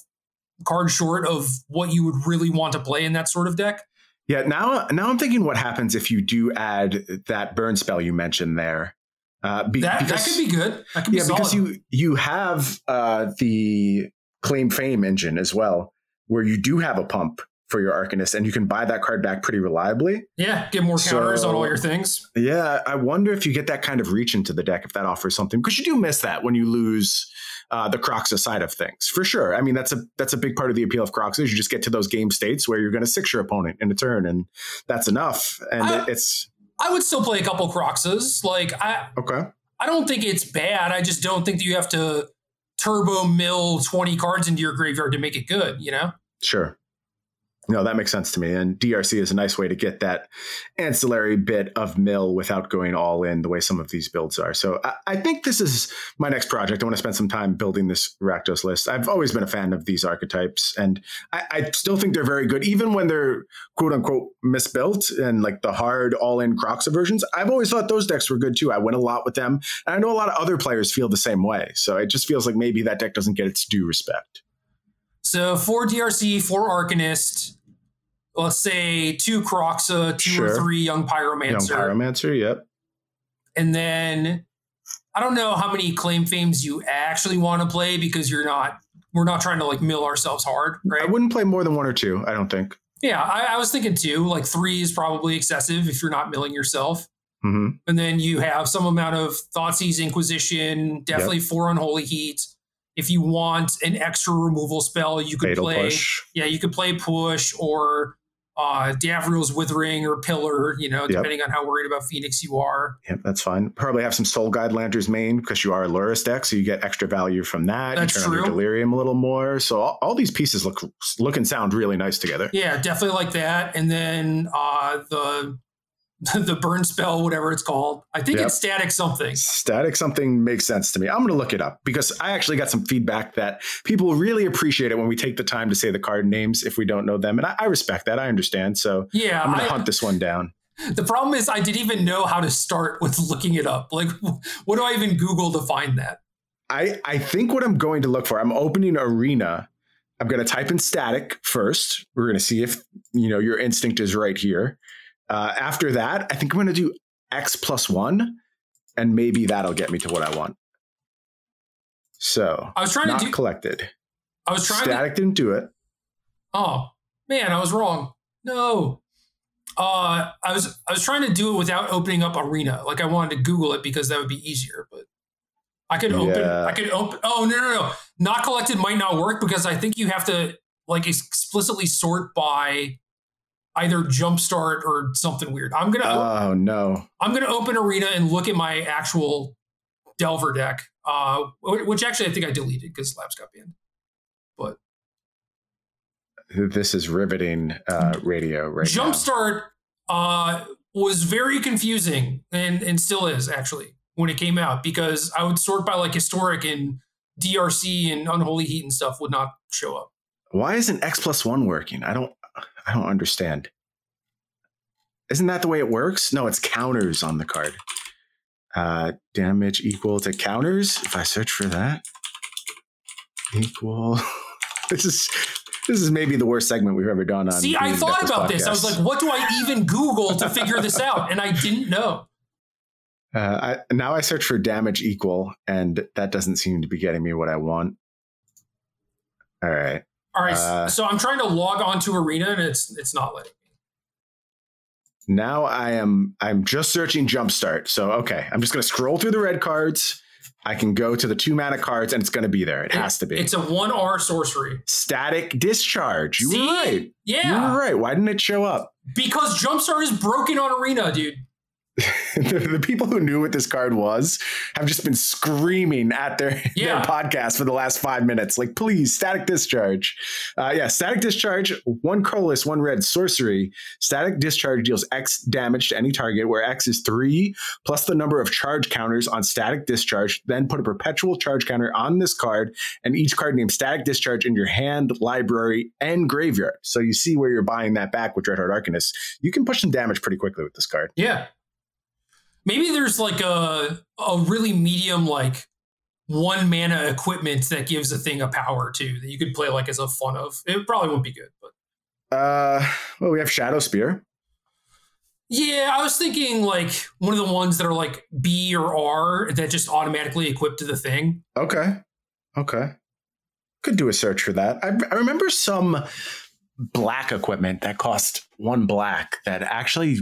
cards short of what you would really want to play in that sort of deck. Yeah, now now I'm thinking what happens if you do add that burn spell you mentioned there. Uh, be, that, because, that could be good. That could yeah, because you you have uh, the claim fame engine as well, where you do have a pump for your Arcanist, and you can buy that card back pretty reliably. Yeah, get more counters so, on all your things. Yeah, I wonder if you get that kind of reach into the deck if that offers something because you do miss that when you lose uh, the Kroxa side of things for sure. I mean, that's a that's a big part of the appeal of Kroxa is you just get to those game states where you're going to six your opponent in a turn, and that's enough. And I, it's I would still play a couple Kroxas. Like I okay, I don't think it's bad. I just don't think that you have to turbo mill twenty cards into your graveyard to make it good. You know. Sure. No, that makes sense to me. And DRC is a nice way to get that ancillary bit of mill without going all in the way some of these builds are. So I, I think this is my next project. I want to spend some time building this Rakdos list. I've always been a fan of these archetypes, and I, I still think they're very good, even when they're quote unquote misbuilt and like the hard all in Kroxa versions. I've always thought those decks were good too. I win a lot with them. And I know a lot of other players feel the same way. So it just feels like maybe that deck doesn't get its due respect. So four DRC, four Arcanist, let's say two Kroxa, two sure. or three Young Pyromancer. Young Pyromancer, yep. And then I don't know how many claim fames you actually want to play because you're not we're not trying to like mill ourselves hard, right? I wouldn't play more than one or two, I don't think. Yeah, I, I was thinking two. Like three is probably excessive if you're not milling yourself. Mm-hmm. And then you have some amount of Thoughtseize Inquisition, definitely yep. four Unholy Heat. If you want an extra removal spell, you could Fatal play. Push. Yeah, you could play push or uh, Davriel's Withering or Pillar, you know, depending yep. on how worried about Phoenix you are. Yep, that's fine. Probably have some Soul Guide Lanterns main because you are a Lurrus deck, so you get extra value from that. That's you turn true. On your Delirium a little more. So all, all, these pieces look look and sound really nice together. Yeah, definitely like that. And then uh, the the burn spell, whatever it's called. I think yep. it's static something. Static something makes sense to me. I'm going to look it up because I actually got some feedback that people really appreciate it when we take the time to say the card names if we don't know them. And I, I respect that. I understand. So yeah, I'm going to hunt this one down. The problem is I didn't even know how to start with looking it up. Like, what do I even Google to find that? I, I think what I'm going to look for, I'm opening Arena. I'm going to type in static first. We're going to see if, you know, your instinct is right here. Uh, after that, I think I'm going to do X plus one, and maybe that'll get me to what I want. So I was trying not to do. collected. I was trying to. Static didn't do it. Oh man, I was wrong. No. Uh, I was I was trying to do it without opening up Arena. Like I wanted to Google it because that would be easier. But I could open. Yeah. I could open. Oh no no no! Not collected might not work because I think you have to like explicitly sort by either jumpstart or something weird. I'm gonna Oh no. I'm gonna open Arena and look at my actual Delver deck, uh, which actually I think I deleted because Lapse got banned. But This is riveting uh, radio right now. Jumpstart uh, was very confusing and and still is actually when it came out because I would sort by like historic and DRC and unholy heat and stuff would not show up. Why isn't X plus one working? I don't I don't understand. Isn't that the way it works? No, it's counters on the card. Uh, damage equal to counters. If I search for that, equal. this is this is maybe the worst segment we've ever done on. See, I thought about this. I was like, what do I even Google to figure this out? And I didn't know. Uh, I, now I search for damage equal, and that doesn't seem to be getting me what I want. All right. All right, Uh, so I'm trying to log on to Arena and it's it's not letting me. Now I am I'm just searching jumpstart. So okay, I'm just gonna scroll through the red cards. I can go to the two mana cards and it's gonna be there. It has to be. It's a one R sorcery. Static discharge. You See? were right. Yeah, You were right. Why didn't it show up? because Jumpstart is broken on Arena, dude. the, the people who knew what this card was have just been screaming at their, Yeah. their podcast for the last five minutes. Like, please, static discharge. Uh, yeah, static discharge, one colorless, one red sorcery. Static discharge deals X damage to any target, where X is three plus the number of charge counters on static discharge. Then put a perpetual charge counter on this card, and each card named static discharge in your hand, library, and graveyard. So you see where you're buying that back with Dreadhorn Arcanist. You can push some damage pretty quickly with this card. Yeah. Maybe there's like a a really medium like one mana equipment that gives a thing a power too that you could play like as a fun of. It probably won't be good, but Uh, well, we have Shadow Spear. yeah, I was thinking like one of the ones that are like B or R that just automatically equip to the thing. Okay. Okay. Could do a search for that. I, I remember some black equipment that cost one black that actually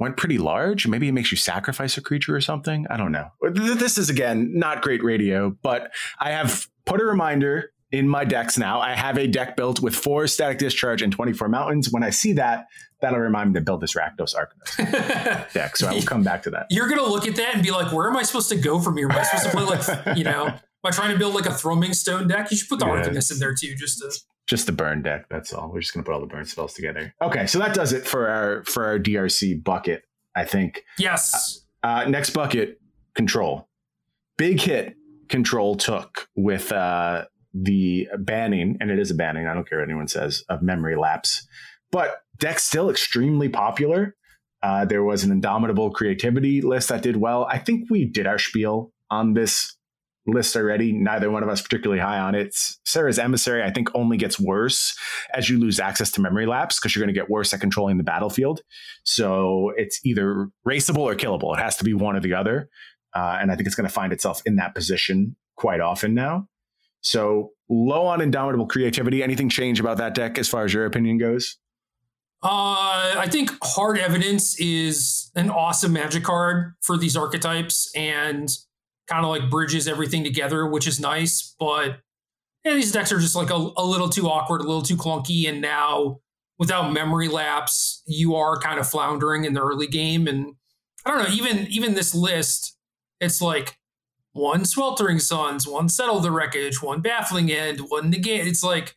went pretty large. Maybe it makes you sacrifice a creature or something. I don't know. This is, again, not great radio, but I have put a reminder in my decks now. I have a deck built with four static discharge and 24 mountains. When I see that, that'll remind me to build this Rakdos Arcanist deck. So I will come back to that. You're gonna look at that and be like, where am I supposed to go from here? Am I supposed to play like you know? I trying to build like a thrumming stone deck? You should put the Yeah. In there too, just to just the burn deck. That's all. We're just gonna put all the burn spells together. Okay, so that does it for our for our DRC bucket. I think. yes. Uh, next bucket, control. Big hit control took with uh, the banning, and it is a banning. I don't care what anyone says of memory lapse, but deck's still extremely popular. Uh, there was an indomitable creativity list that did well. I think we did our spiel on this list already. Neither one of us particularly high on it. Serra's emissary, I think, only gets worse as you lose access to memory lapse because you're going to get worse at controlling the battlefield. So it's either raceable or killable. It has to be one or the other. Uh, and I think it's going to find itself in that position quite often now. So low on indomitable creativity. Anything change about that deck as far as your opinion goes? Uh, I think hard evidence is an awesome magic card for these archetypes and kind of like bridges everything together, which is nice. But yeah, these decks are just like a, a little too awkward, a little too clunky. And now without memory lapse, you are kind of floundering in the early game. And I don't know, even even this list, it's like one sweltering suns, one settle the wreckage, one baffling end, one negate. It's like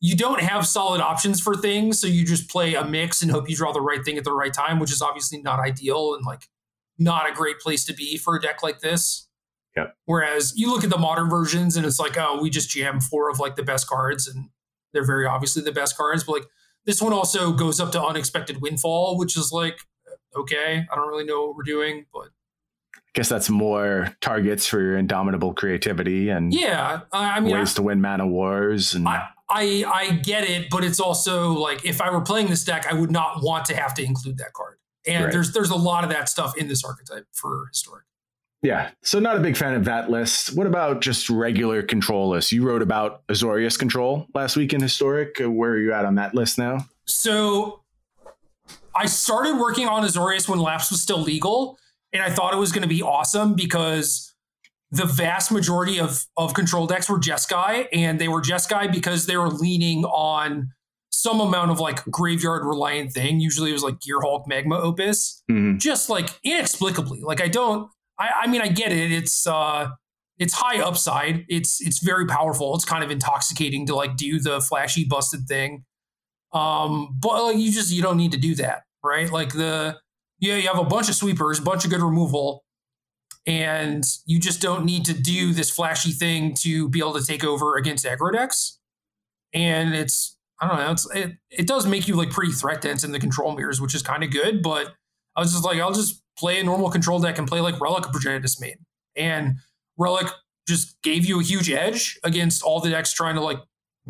you don't have solid options for things, so you just play a mix and hope you draw the right thing at the right time, which is obviously not ideal and like not a great place to be for a deck like this. Yep. Whereas you look at the modern versions and it's like, oh, we just jam four of like the best cards and they're very obviously the best cards. But like this one also goes up to unexpected windfall, which is like, uh, okay, I don't really know what we're doing, but I guess that's more targets for your indomitable creativity and yeah, I I mean, I, ways to win mana wars. And I, I I get it, but it's also like if I were playing this deck, I would not want to have to include that card. And right. there's there's a lot of that stuff in this archetype for historic. Yeah. So not a big fan of that list. What about just regular control lists? You wrote about Azorius control last week in historic. Where are you at on that list now? So I started working on Azorius when Lapse was still legal, and I thought it was going to be awesome because the vast majority of of control decks were Jeskai, and they were Jeskai because they were leaning on some amount of like graveyard reliant thing. Usually it was like Gearhulk Magma Opus, mm-hmm. just like inexplicably. Like I don't. I, I mean, I get it. It's uh, it's high upside. It's it's very powerful. It's kind of intoxicating to like do the flashy busted thing. Um, but like you just you don't need to do that, right? Like the yeah, you have a bunch of sweepers, a bunch of good removal, and you just don't need to do this flashy thing to be able to take over against aggro decks. And it's I don't know, it's it, it does make you like pretty threat dense in the control mirrors, which is kind of good. But I was just like, I'll just play a normal control deck and play like Relic of Progenitus main. And Relic just gave you a huge edge against all the decks trying to like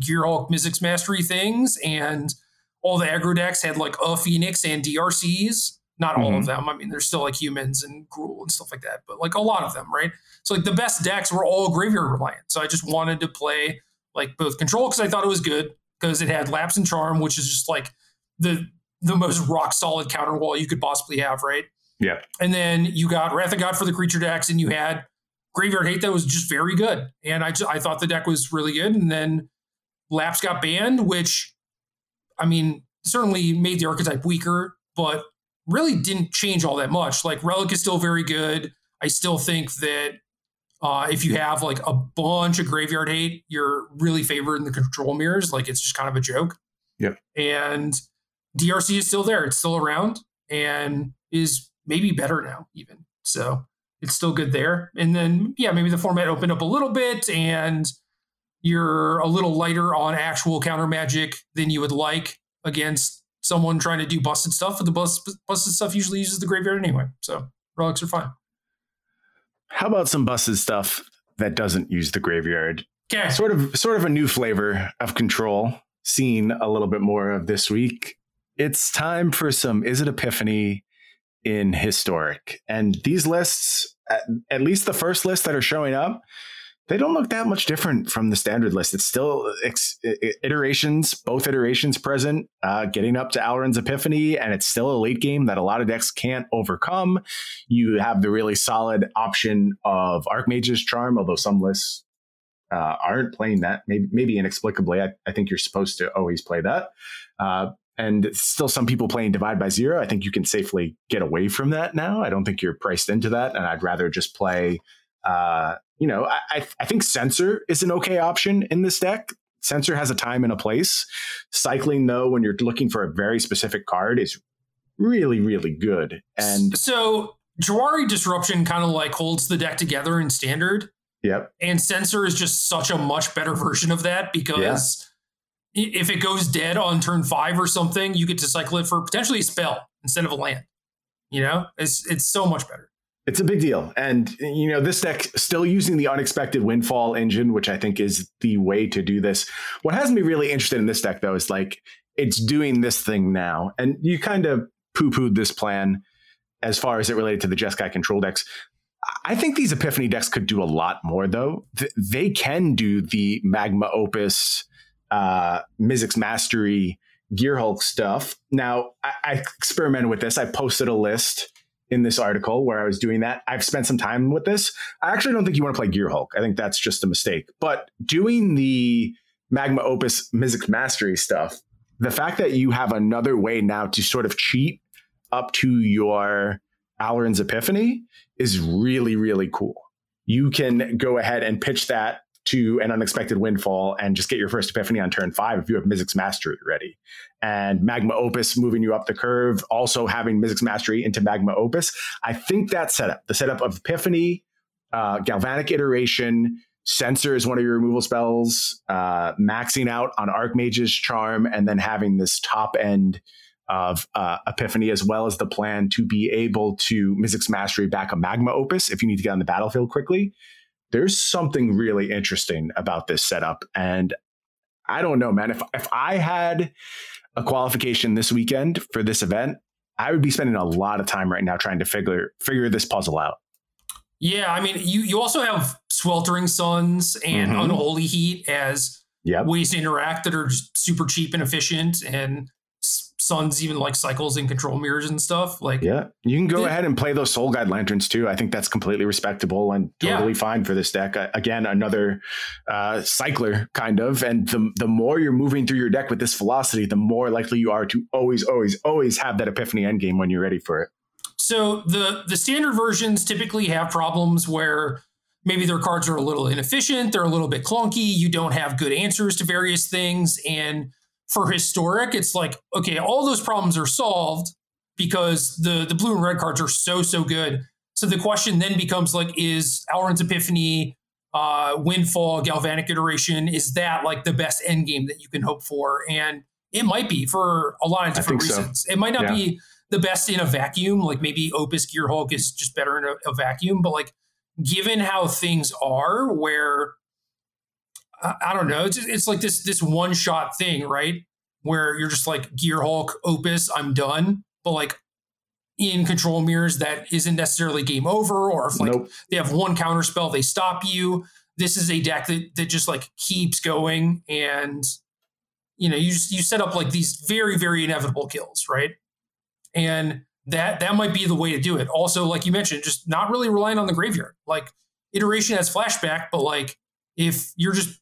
Gearhulk Mizzix Mastery things, and all the aggro decks had like a Phoenix and DRCs. Not all mm-hmm. of them. I mean, there's still like humans and Gruul and stuff like that, but like a lot of them, right? So like the best decks were all graveyard reliant. So I just wanted to play like both control because I thought it was good because it had lapse and charm, which is just like the the most rock solid counter wall you could possibly have, right? Yeah. And then you got Wrath of God for the creature decks, and you had Graveyard Hate that was just very good. And I just, I thought the deck was really good. And then Lapse got banned, which, I mean, certainly made the archetype weaker, but really didn't change all that much. Like Relic is still very good. I still think that uh, if you have like a bunch of graveyard hate, you're really favored in the control mirrors. Like it's just kind of a joke. Yeah. And DRC is still there. It's still around and is maybe better now, even. So it's still good there. And then, yeah, maybe the format opened up a little bit and you're a little lighter on actual counter magic than you would like against someone trying to do busted stuff. But the busted stuff usually uses the graveyard anyway. So relics are fine. How about some busted stuff that doesn't use the graveyard? Okay. Sort of sort of a new flavor of control. Seen a little bit more of this week. It's time for some Izzet Epiphany in historic. And these lists, at, least the first list that are showing up, they don't look that much different from the standard list. It's still ex- iterations, both iterations present, uh, getting up to Alrund's Epiphany, and it's still a late game that a lot of decks can't overcome. You have the really solid option of Archmage's Charm, although some lists uh, aren't playing that. Maybe, maybe inexplicably, I, I, think you're supposed to always play that. Uh, and still some people playing divide by zero. I think you can safely get away from that now. I don't think you're priced into that, and I'd rather just play uh, you know, I, I think Censor is an okay option in this deck. Censor has a time and a place. Cycling, though, when you're looking for a very specific card, is really, really good. And so Jwari Disruption kind of like holds the deck together in standard. Yep. And Censor is just such a much better version of that because yeah. If it goes dead on turn five or something, you get to cycle it for potentially a spell instead of a land. You know, it's it's so much better. It's a big deal. And, you know, this deck still using the unexpected windfall engine, which I think is the way to do this. What has me really interested in this deck, though, is like it's doing this thing now. And you kind of poo pooed this plan as far as it related to the Jeskai control decks. I think these Epiphany decks could do a lot more, though. they can do the Magma Opus, uh, Mizzix Mastery, Gearhulk stuff. Now, I, I experimented with this. I posted a list in this article where I was doing that. I've spent some time with this. I actually don't think you want to play Gearhulk. I think that's just a mistake. But doing the Magma Opus Mizzix Mastery stuff, the fact that you have another way now to sort of cheat up to your Alrund's Epiphany is really, really cool. You can go ahead and pitch that to an unexpected windfall and just get your first epiphany on turn five if you have Mizzix Mastery ready. And Magma Opus moving you up the curve, also having Mizzix Mastery into Magma Opus. I think that setup, the setup of Epiphany, uh, Galvanic Iteration, Censor is one of your removal spells, uh, maxing out on Archmage's Charm, and then having this top end of uh, Epiphany, as well as the plan to be able to Mizzix Mastery back a Magma Opus if you need to get on the battlefield quickly there's something really interesting about this setup. And I don't know, man. If if I had a qualification this weekend for this event, I would be spending a lot of time right now trying to figure figure this puzzle out. Yeah, I mean, you you also have sweltering suns and mm-hmm. unholy heat as yep. ways to interact that are just super cheap and efficient, and suns even like cycles and control mirrors and stuff. Like, yeah, you can go the, ahead and play those soul guide lanterns too. I think that's completely respectable and totally yeah. fine for this deck. Again, another uh, cycler kind of, and the the more you're moving through your deck with this velocity, the more likely you are to always, always, always have that epiphany endgame when you're ready for it. So the the standard versions typically have problems where maybe their cards are a little inefficient, they're a little bit clunky, you don't have good answers to various things and for historic it's like okay, all those problems are solved because the the blue and red cards are so so good. So the question then becomes like is Alrund's Epiphany uh, Windfall, Galvanic Iteration, is that like the best end game that you can hope for? And it might be for a lot of different reasons. So. It might not yeah. be the best in a vacuum. Like maybe Opus Gear Hulk is just better in a, a vacuum, but like given how things are, where I, I don't know, it's, it's like this this one shot thing, right? Where you're just like Gearhulk, Opus, I'm done. But like in control mirrors, that isn't necessarily game over, or if like nope. they have one counter spell, they stop you. This is a deck that that just like keeps going and you know you just you set up like these very very inevitable kills right and that that might be the way to do it. Also, like you mentioned, just not really relying on the graveyard. Like iteration has flashback, but like if you're just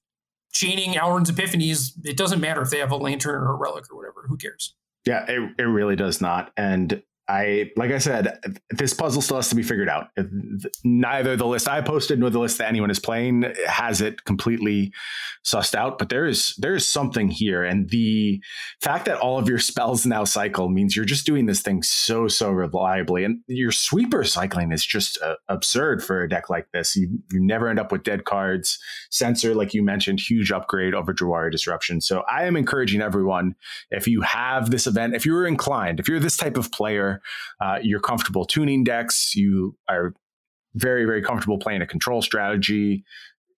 chaining Alrund's epiphanies, it doesn't matter if they have a lantern or a relic or whatever. Who cares? Yeah, it, it really does not. And I like I said, this puzzle still has to be figured out. Neither the list I posted nor the list that anyone is playing has it completely sussed out. But there is there is something here, and the fact that all of your spells now cycle means you're just doing this thing so so reliably, and your sweeper cycling is just uh, absurd for a deck like this. You you never end up with dead cards. Censor, like you mentioned, huge upgrade over Jwari Disruption. So I am encouraging everyone if you have this event, if you're inclined, if you're this type of player uh, you're comfortable tuning decks. You are very, very comfortable playing a control strategy.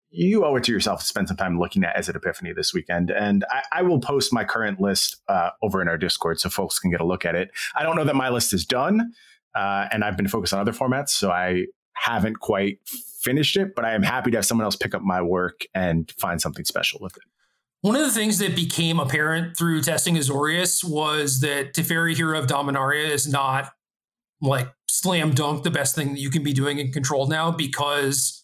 You owe it to yourself to spend some time looking at Izzet Epiphany this weekend. And I, I will post my current list uh, over in our Discord so folks can get a look at it. I don't know that my list is done, uh, and I've been focused on other formats, so I haven't quite finished it, but I am happy to have someone else pick up my work and find something special with it. One of the things that became apparent through testing Azorius was that Teferi Hero of Dominaria is not like slam dunk the best thing that you can be doing in control now because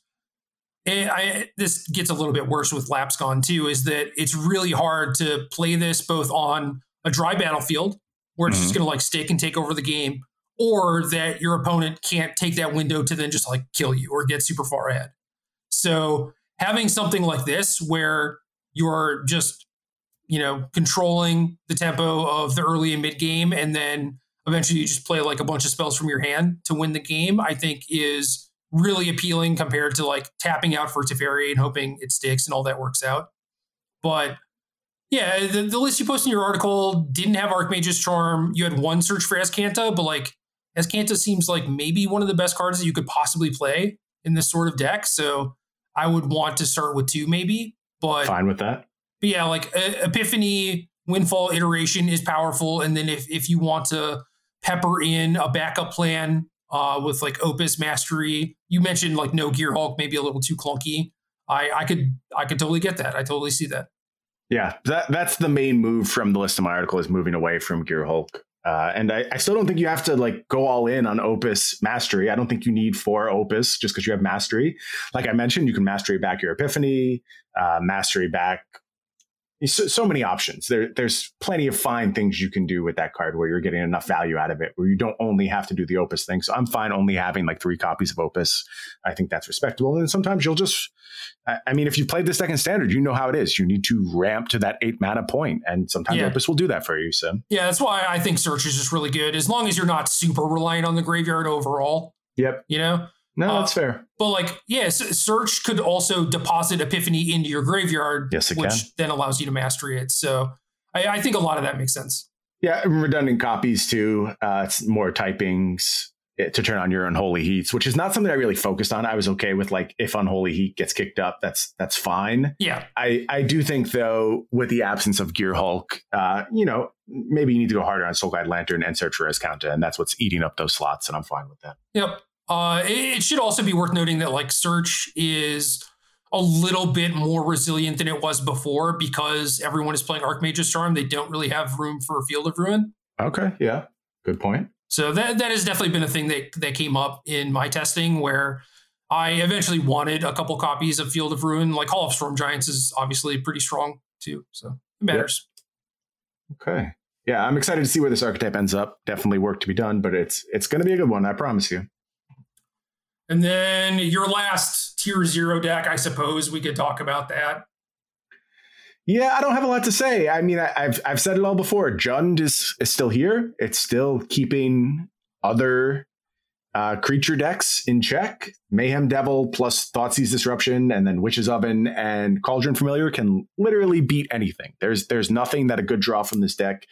it, I, this gets a little bit worse with Lapscon too, is that it's really hard to play this both on a dry battlefield where it's mm-hmm. just going to like stick and take over the game, or that your opponent can't take that window to then just like kill you or get super far ahead. So having something like this where you're just you know controlling the tempo of the early and mid game and then eventually you just play like a bunch of spells from your hand to win the game i think is really appealing compared to like tapping out for Teferi and hoping it sticks and all that works out. But yeah the, the list you posted in your article didn't have archmage's charm. You had one search for Azcanta but like Azcanta seems like maybe one of the best cards that you could possibly play in this sort of deck so i would want to start with two maybe but fine with that. But yeah, like uh, Epiphany Windfall iteration is powerful, and then if if you want to pepper in a backup plan uh, with like Opus Mastery, you mentioned like no Gearhulk, maybe a little too clunky. I I could I could totally get that. I totally see that. Yeah, that that's the main move from the list of my article is moving away from Gearhulk. Uh, and I, I, still don't think you have to like go all in on Opus Mastery. I don't think you need four Opus just because you have Mastery. Like I mentioned, you can Mastery back your Epiphany, uh, Mastery back. So, so many options. There, there's plenty of fine things you can do with that card where you're getting enough value out of it, where you don't only have to do the Opus thing. So I'm fine only having like three copies of Opus. I think that's respectable. And sometimes you'll just I mean, if you played the second standard, you know how it is. You need to ramp to that eight mana point, and sometimes yeah. Opus will do that for you. So yeah, that's why I think Search is just really good. As long as you're not super reliant on the graveyard overall. Yep. You know. No, uh, that's fair. But like, yes, yeah, Search could also deposit Epiphany into your graveyard, yes, which can. then allows you to mastery it. So I, I, think a lot of that makes sense. Yeah, redundant copies too. Uh, it's more typings to turn on your unholy heats, which is not something I really focused on. I was okay with like if unholy heat gets kicked up, that's that's fine. Yeah. I I do think though, with the absence of Gear Hulk, uh, you know, maybe you need to go harder on Soul Guide Lantern and Search for Azcanta, and that's what's eating up those slots, and I'm fine with that. Yep. Uh, it, it should also be worth noting that like Search is a little bit more resilient than it was before because everyone is playing Archmage's Charm. They don't really have room for Field of Ruin. Okay. Yeah. Good point. So that that has definitely been a thing that that came up in my testing where I eventually wanted a couple copies of Field of Ruin. Like Hall of Storm Giants is obviously pretty strong too, so it matters. Yep. Okay. Yeah, I'm excited to see where this archetype ends up. Definitely work to be done, but it's it's going to be a good one. I promise you. And then your last tier zero deck, I suppose we could talk about that. Yeah, I don't have a lot to say. I mean, I, have I've said it all before. Jund is is still here. It's still keeping other uh, creature decks in check. Mayhem Devil plus Thoughtseize Disruption, and then Witch's Oven and Cauldron Familiar can literally beat anything. There's there's nothing that a good draw from this deck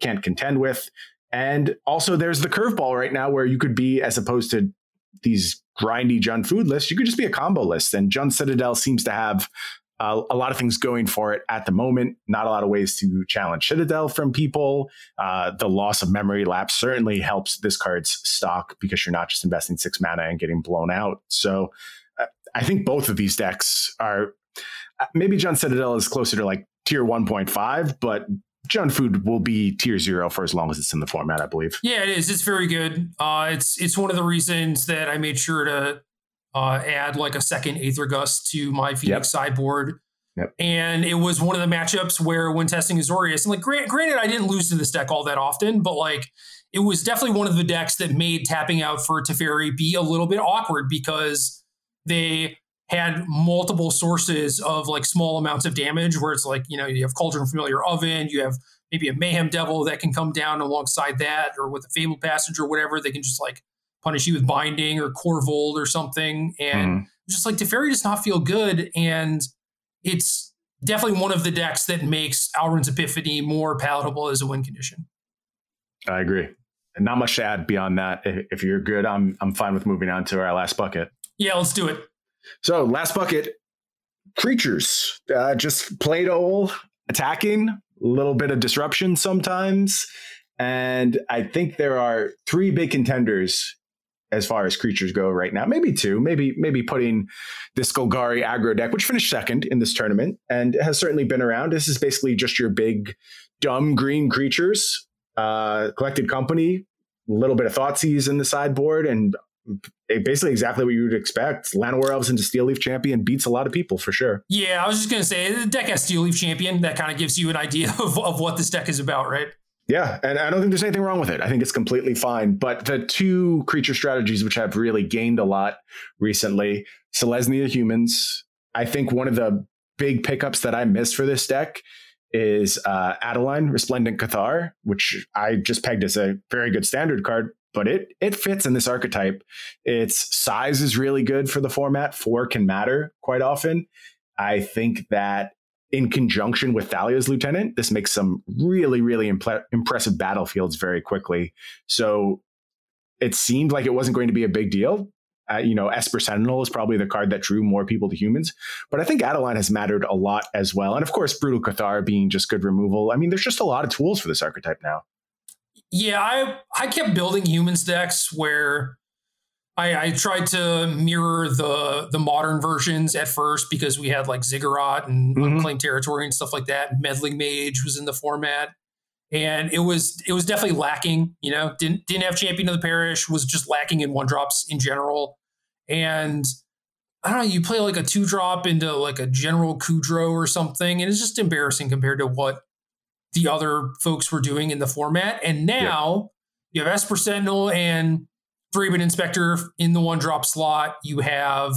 can't contend with. And also, there's the curveball right now where you could be, as opposed to these grindy Jund food list. you could just be a combo list. And Jund Citadel seems to have uh, a lot of things going for it at the moment. Not a lot of ways to challenge Citadel from people. Uh, the loss of memory lapse certainly helps this card's stock because you're not just investing six mana and getting blown out. So uh, I think both of these decks are uh, maybe Jund Citadel is closer to like tier 1.5, but Jund Food will be tier zero for as long as it's in the format, I believe. Yeah, it is. It's very good. Uh, it's it's one of the reasons that I made sure to uh, add like a second Aether Gust to my Phoenix yep. sideboard. Yep. And it was one of the matchups where when testing Azorius, and like grant, granted, I didn't lose to this deck all that often, but like it was definitely one of the decks that made tapping out for Teferi be a little bit awkward because they had multiple sources of like small amounts of damage where it's like, you know, you have Cauldron Familiar Oven, you have maybe a Mayhem Devil that can come down alongside that, or with a Fabled Passage or whatever, they can just like punish you with binding or Korvold or something. And mm. just like Teferi does not feel good. And it's definitely one of the decks that makes Alrund's Epiphany more palatable as a win condition. I agree. And not much to add beyond that. If you're good, I'm I'm fine with moving on to our last bucket. Yeah, let's do it. So last bucket, creatures. Uh, just play old attacking, a little bit of disruption sometimes. And I think there are three big contenders as far as creatures go right now. Maybe two, maybe maybe putting this Golgari aggro deck, which finished second in this tournament and has certainly been around. This is basically just your big dumb green creatures, uh, collected company, a little bit of Thoughtseize in the sideboard, and basically exactly what you would expect. Llanowar Elves into Steel Leaf Champion beats a lot of people for sure. Yeah, I was just gonna say the deck has Steel Leaf Champion. That kind of gives you an idea of, of what this deck is about, right? Yeah, and I don't think there's anything wrong with it. I think it's completely fine. But the two creature strategies which have really gained a lot recently, Selesnya humans. I think one of the big pickups that I missed for this deck is uh, Adeline, Resplendent Cathar, which I just pegged as a very good standard card, but it it fits in this archetype. Its size is really good for the format. Four can matter quite often. I think that in conjunction with Thalia's lieutenant, this makes some really, really impressive battlefields very quickly. So it seemed like it wasn't going to be a big deal. Uh, you know, Esper Sentinel is probably the card that drew more people to humans, but I think Adeline has mattered a lot as well. And of course, Brutal Cathar being just good removal. I mean, there's just a lot of tools for this archetype now. Yeah, I I kept building humans decks where I, I, tried to mirror the the modern versions at first because we had like Ziggurat and mm-hmm. Unclaimed Territory and stuff like that. Meddling Mage was in the format, and it was it was definitely lacking. You know, didn't didn't have Champion of the Parish. Was just lacking in one drops in general, and I don't know. You play like a two drop into like a General Kudro or something, and it's just embarrassing compared to what the other folks were doing in the format. And now you have Esper Sentinel and Thraben Inspector in the one drop slot. You have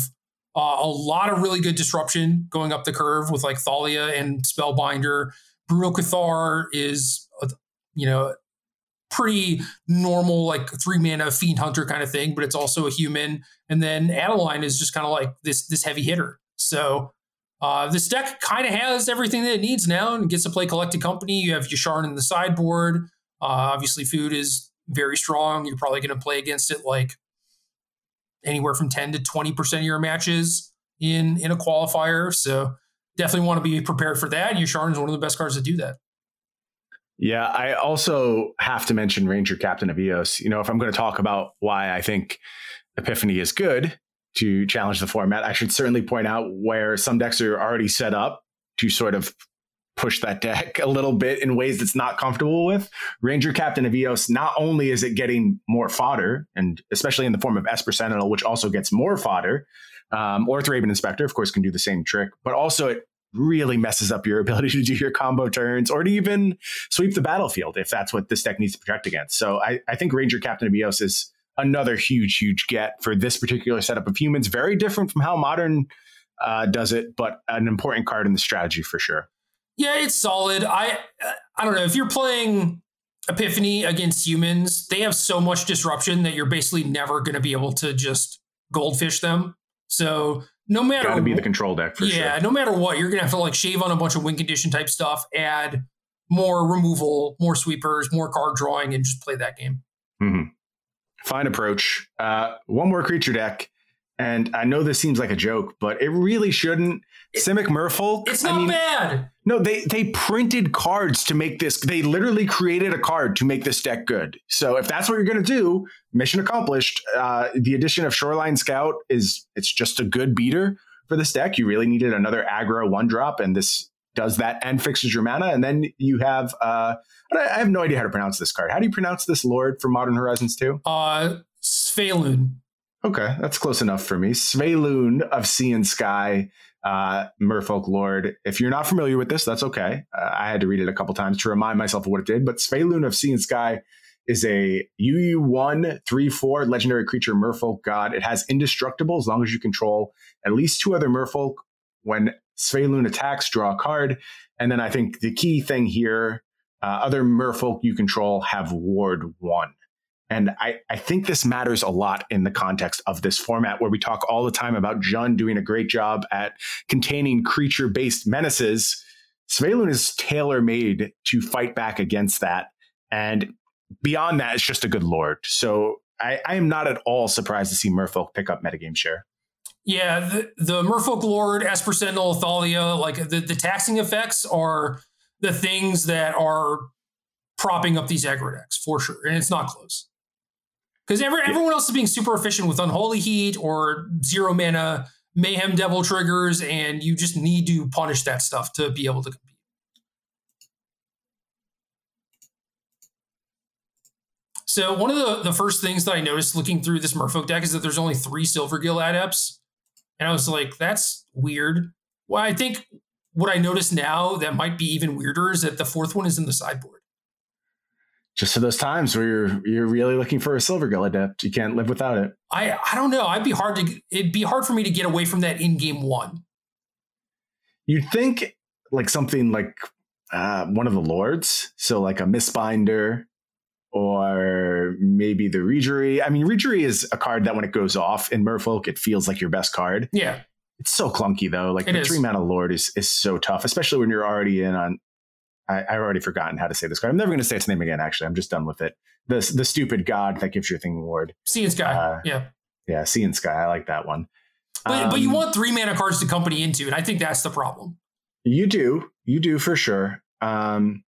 uh, a lot of really good disruption going up the curve with like Thalia and Spellbinder. Brutal Cathar is, a, you know, pretty normal, like three mana Fiend Hunter kind of thing, but it's also a human. And then Adeline is just kind of like this this heavy hitter. So uh, this deck kind of has everything that it needs now and gets to play Collected Company. You have Yasharn in the sideboard. Uh, obviously, food is very strong. You're probably going to play against it like anywhere from 10 to 20% of your matches in in a qualifier. So definitely want to be prepared for that. Yasharn is one of the best cards to do that. Yeah, I also have to mention Ranger Captain of Eos. You know, if I'm going to talk about why I think Epiphany is good to challenge the format, I should certainly point out where some decks are already set up to sort of push that deck a little bit in ways that's not comfortable with. Ranger Captain of Eos, not only is it getting more fodder, and especially in the form of Esper Sentinel, which also gets more fodder, um, or Thraben Inspector, of course, can do the same trick, but also it really messes up your ability to do your combo turns or to even sweep the battlefield if that's what this deck needs to protect against. So I, I think Ranger Captain of Eos is another huge, huge get for this particular setup of humans. Very different from how modern uh, does it, but an important card in the strategy for sure. Yeah, it's solid. I I don't know if you're playing Epiphany against humans, they have so much disruption that you're basically never going to be able to just goldfish them. So no matter got to be the control deck for yeah, sure. no matter what, you're gonna have to like shave on a bunch of win condition type stuff, add more removal, more sweepers, more card drawing, and just play that game. Mm-hmm. Fine approach. Uh, one more creature deck, and I know this seems like a joke, but it really shouldn't. Simic Merfolk. It's not I mean, bad. No, they they printed cards to make this. They literally created a card to make this deck good. So if that's what you're going to do, mission accomplished. Uh, the addition of Shoreline Scout is it's just a good beater for this deck. You really needed another aggro one drop, and this does that and fixes your mana. And then you have uh, I have no idea how to pronounce this card. How do you pronounce this Lord for Modern Horizons 2? Uh, Svyelun. Okay, that's close enough for me. Svyelun of Sea and Sky uh, Merfolk Lord. If you're not familiar with this, that's okay. Uh, I had to read it a couple times to remind myself of what it did. But Svyelun of Sea and Sky is a UU1 3 4 legendary creature Merfolk god. It has indestructible as long as you control at least two other Merfolk. When Svyelun attacks, draw a card. And then I think the key thing here uh, other Merfolk you control have Ward 1. And I, I think this matters a lot in the context of this format where we talk all the time about Jund doing a great job at containing creature based menaces. Svyelun is tailor made to fight back against that. And beyond that, it's just a good lord. So I, I am not at all surprised to see Merfolk pick up metagame share. Yeah, the, the Merfolk Lord, Esper Sentinel, Thalia, like the, the taxing effects are the things that are propping up these aggro decks for sure. And it's not close. Because every, everyone else is being super efficient with unholy heat or zero mana mayhem devil triggers and you just need to punish that stuff to be able to compete. So one of the, the first things that i noticed looking through this merfolk deck is that there's only three silvergill adepts and i was like that's weird well i think what i notice now that might be even weirder is that the fourth one is in the sideboard just for those times where you're you're really looking for a Silvergill adept. You can't live without it. I I don't know. I'd be hard to it'd be hard for me to get away from that in game one. You'd think like something like uh, one of the lords, so like a Mistbinder or maybe the Reejerey. I mean, Reejerey is a card that when it goes off in Merfolk, it feels like your best card. Yeah. It's so clunky though. Like it the is. three mana lord is is so tough, especially when you're already in on I, have already forgotten how to say this card. I'm never going to say its name again. Actually, I'm just done with it. The the stupid god that gives your thing ward. Sea and Sky. Uh, yeah. Yeah, Sea and Sky. I like that one. But, um, but you um, want three mana cards to company into, and I think that's the problem. You do. You do for sure. Um,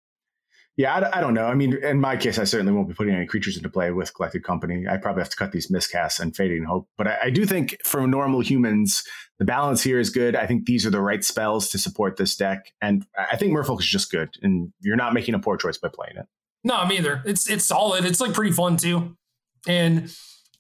yeah, I, I, don't know. I mean, in my case, I certainly won't be putting any creatures into play with Collected Company. I probably have to cut these miscasts and Fading Hope. But I, I, do think for normal humans, the balance here is good. I think these are the right spells to support this deck. And I think Merfolk is just good. And you're not making a poor choice by playing it. No, me either. It's it's solid. It's like pretty fun too. And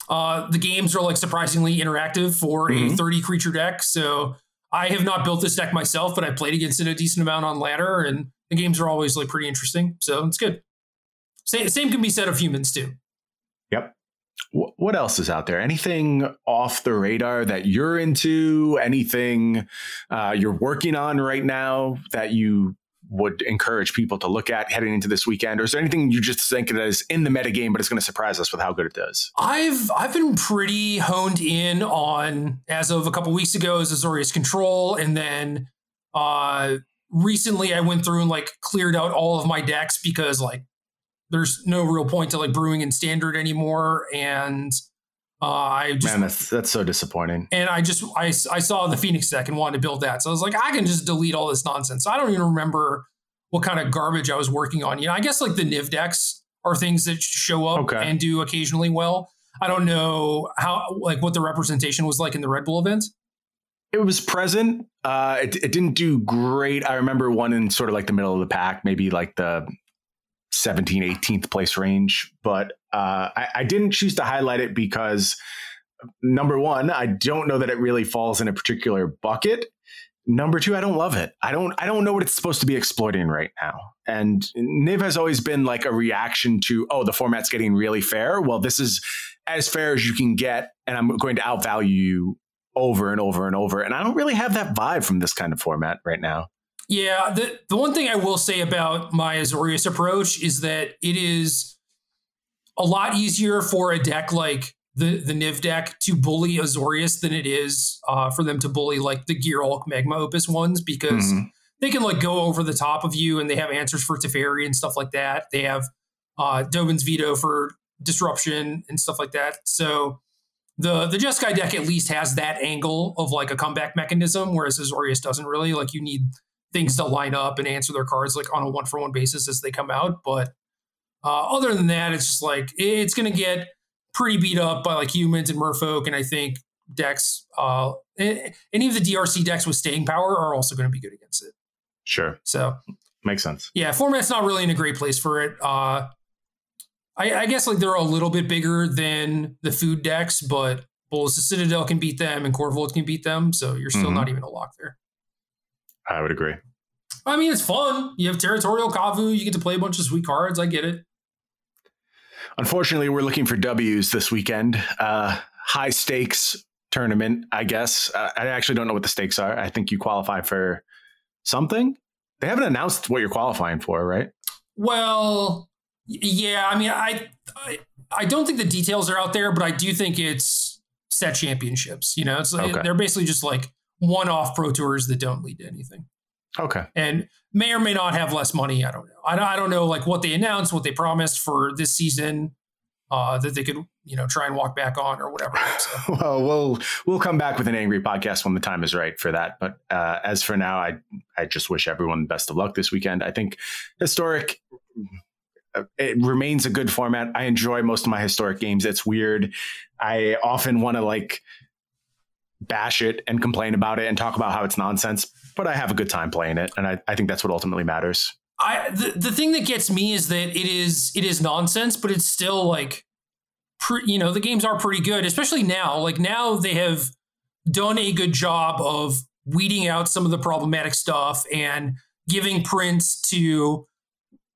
uh, the games are like surprisingly interactive for mm-hmm. a 30 creature deck. So I have not built this deck myself, but I played against it a decent amount on ladder and the games are always like pretty interesting. So it's good. Same, same can be said of humans too. Yep. What else is out there? Anything off the radar that you're into? Anything uh, you're working on right now that you would encourage people to look at heading into this weekend? Or is there anything you just think that is in the metagame, but it's going to surprise us with how good it does? I've I've been pretty honed in on as of a couple weeks ago is Azorius Control, and then uh, recently I went through and like cleared out all of my decks because like there's no real point to like brewing in standard anymore. And uh, I just Man, that's that's so disappointing. and I just I, I saw the Phoenix deck and wanted to build that. So I was like, I can just delete all this nonsense. I don't even remember what kind of garbage I was working on. You know, I guess like the Niv decks are things that show up Okay. and do occasionally well. I don't know how like what the representation was like in the Red Bull event. It was present. Uh, it, it didn't do great. I remember one in sort of like the middle of the pack, maybe like the 17, 18th place range. But uh, I, I didn't choose to highlight it because number one, I don't know that it really falls in a particular bucket. Number two, I don't love it. I don't. I don't know what it's supposed to be exploiting right now. And Niv has always been like a reaction to, oh, the format's getting really fair. Well, this is as fair as you can get, and I'm going to outvalue you over and over and over. And I don't really have that vibe from this kind of format right now. Yeah, the the one thing I will say about my Azorius approach is that it is a lot easier for a deck like the the Niv deck to bully Azorius than it is uh, for them to bully like the Gearhulk Magma Opus ones because Mhm. they can like go over the top of you and they have answers for Teferi and stuff like that. They have uh, Dovin's Veto for disruption and stuff like that. So the the Jeskai deck at least has that angle of like a comeback mechanism, whereas Azorius doesn't really. Like you need things to line up and answer their cards like on a one for one basis as they come out. But uh, other than that, it's just like it's going to get pretty beat up by like humans and merfolk. And I think decks, uh, any of the DRC decks with staying power are also going to be good against it. Sure, So makes sense. yeah, format's not really in a great place for it. Uh, I, I guess like they're a little bit bigger than the food decks, but Bolas's Citadel can beat them and Korvold can beat them. So you're still Mhm. not even a lock there. I would agree. I mean, it's fun. You have territorial Kavu. You get to play a bunch of sweet cards. I get it. Unfortunately, we're looking for W's this weekend. Uh, high stakes tournament, I guess. Uh, I actually don't know what the stakes are. I think you qualify for something. They haven't announced what you're qualifying for, right? Well, yeah. I mean, I, I I don't think the details are out there, but I do think it's set championships. You know, it's Okay. they're basically just like one-off pro tours that don't lead to anything. Okay. and may or may not have less money. I don't know. I don't, I don't know like what they announced, what they promised for this season uh, that they could you know try and walk back on or whatever. So, Well, we'll we'll come back with an angry podcast when the time is right for that. But uh, as for now, I I just wish everyone the best of luck this weekend. I think historic it remains a good format. I enjoy most of my historic games. It's weird. I often want to like bash it and complain about it and talk about how it's nonsense, but I have a good time playing it, and I, I think that's what ultimately matters. I the, the thing that gets me is that it is it is nonsense, but it's still like, pre, you know, the games are pretty good, especially now. Like now they have done a good job of weeding out some of the problematic stuff and giving prints to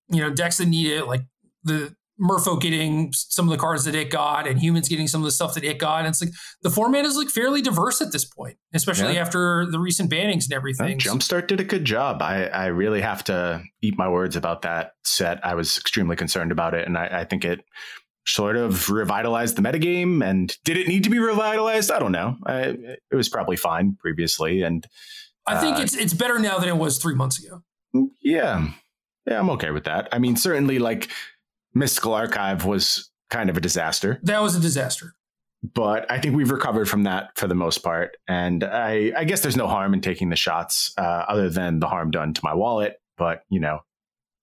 you know decks that need it, like the Merfolk getting some of the cards that it got, and humans getting some of the stuff that it got. And it's like the format is like fairly diverse at this point, especially Yeah. after the recent bannings and everything. Jumpstart did a good job. I, I really have to eat my words about that set. I was extremely concerned about it, and I, I think it sort of revitalized the metagame. And did it need to be revitalized? I don't know. I, it was probably fine previously, and I think uh, it's it's better now than it was three months ago. yeah, yeah, I'm okay with that. I mean, certainly, like Mystical Archive was kind of a disaster. That was a disaster. but I think we've recovered from that for the most part. And I, I guess there's no harm in taking the shots, uh, other than the harm done to my wallet. But you know,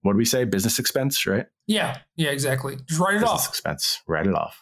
what do we say? Business expense, right? Yeah, yeah, exactly. Just write it Business off. expense. Write it off.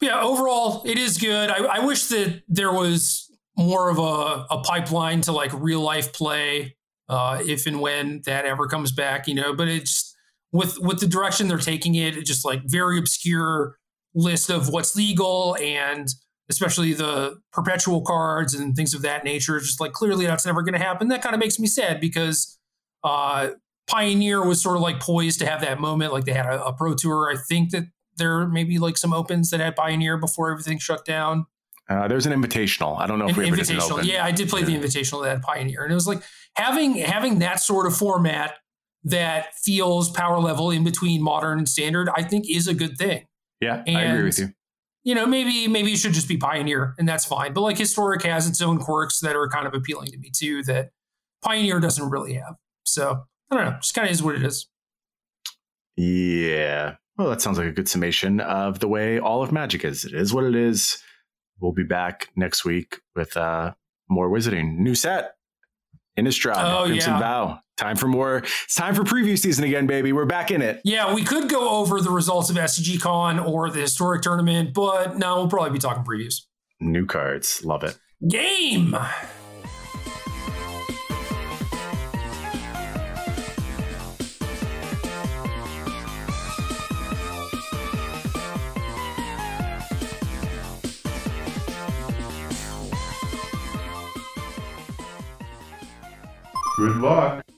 Yeah, overall, it is good. I, I wish that there was more of a, a pipeline to like real life play, uh, if and when that ever comes back, you know. But it's with with the direction they're taking it, it's just like very obscure list of what's legal and especially the perpetual cards and things of that nature. It's just like clearly that's never going to happen. That kind of makes me sad because uh, Pioneer was sort of like poised to have that moment. Like they had a, a pro tour. I think that there may be like some opens that had Pioneer before everything shut down. Uh, there's an invitational. I don't know if An we ever did an invitational. open. Yeah, I did play the invitational that had Pioneer. And it was like having having that sort of format that feels power level in between modern and standard, I think is a good thing. Yeah, I agree with you. You know, maybe maybe it should just be Pioneer and that's fine. But like historic has its own quirks that are kind of appealing to me too that Pioneer doesn't really have. So I don't know, just kind of is what it is. Yeah. Well, that sounds like a good summation of the way all of Magic is. It is what it is. We'll be back next week with uh, more wizarding. New set. Innistrad. Oh, Crimson yeah. Vow. Time for more. It's time for preview season again, baby. We're back in it. Yeah, we could go over the results of SCG Con or the historic tournament, but no, we'll probably be talking previews. New cards. Love it. Game. Good luck.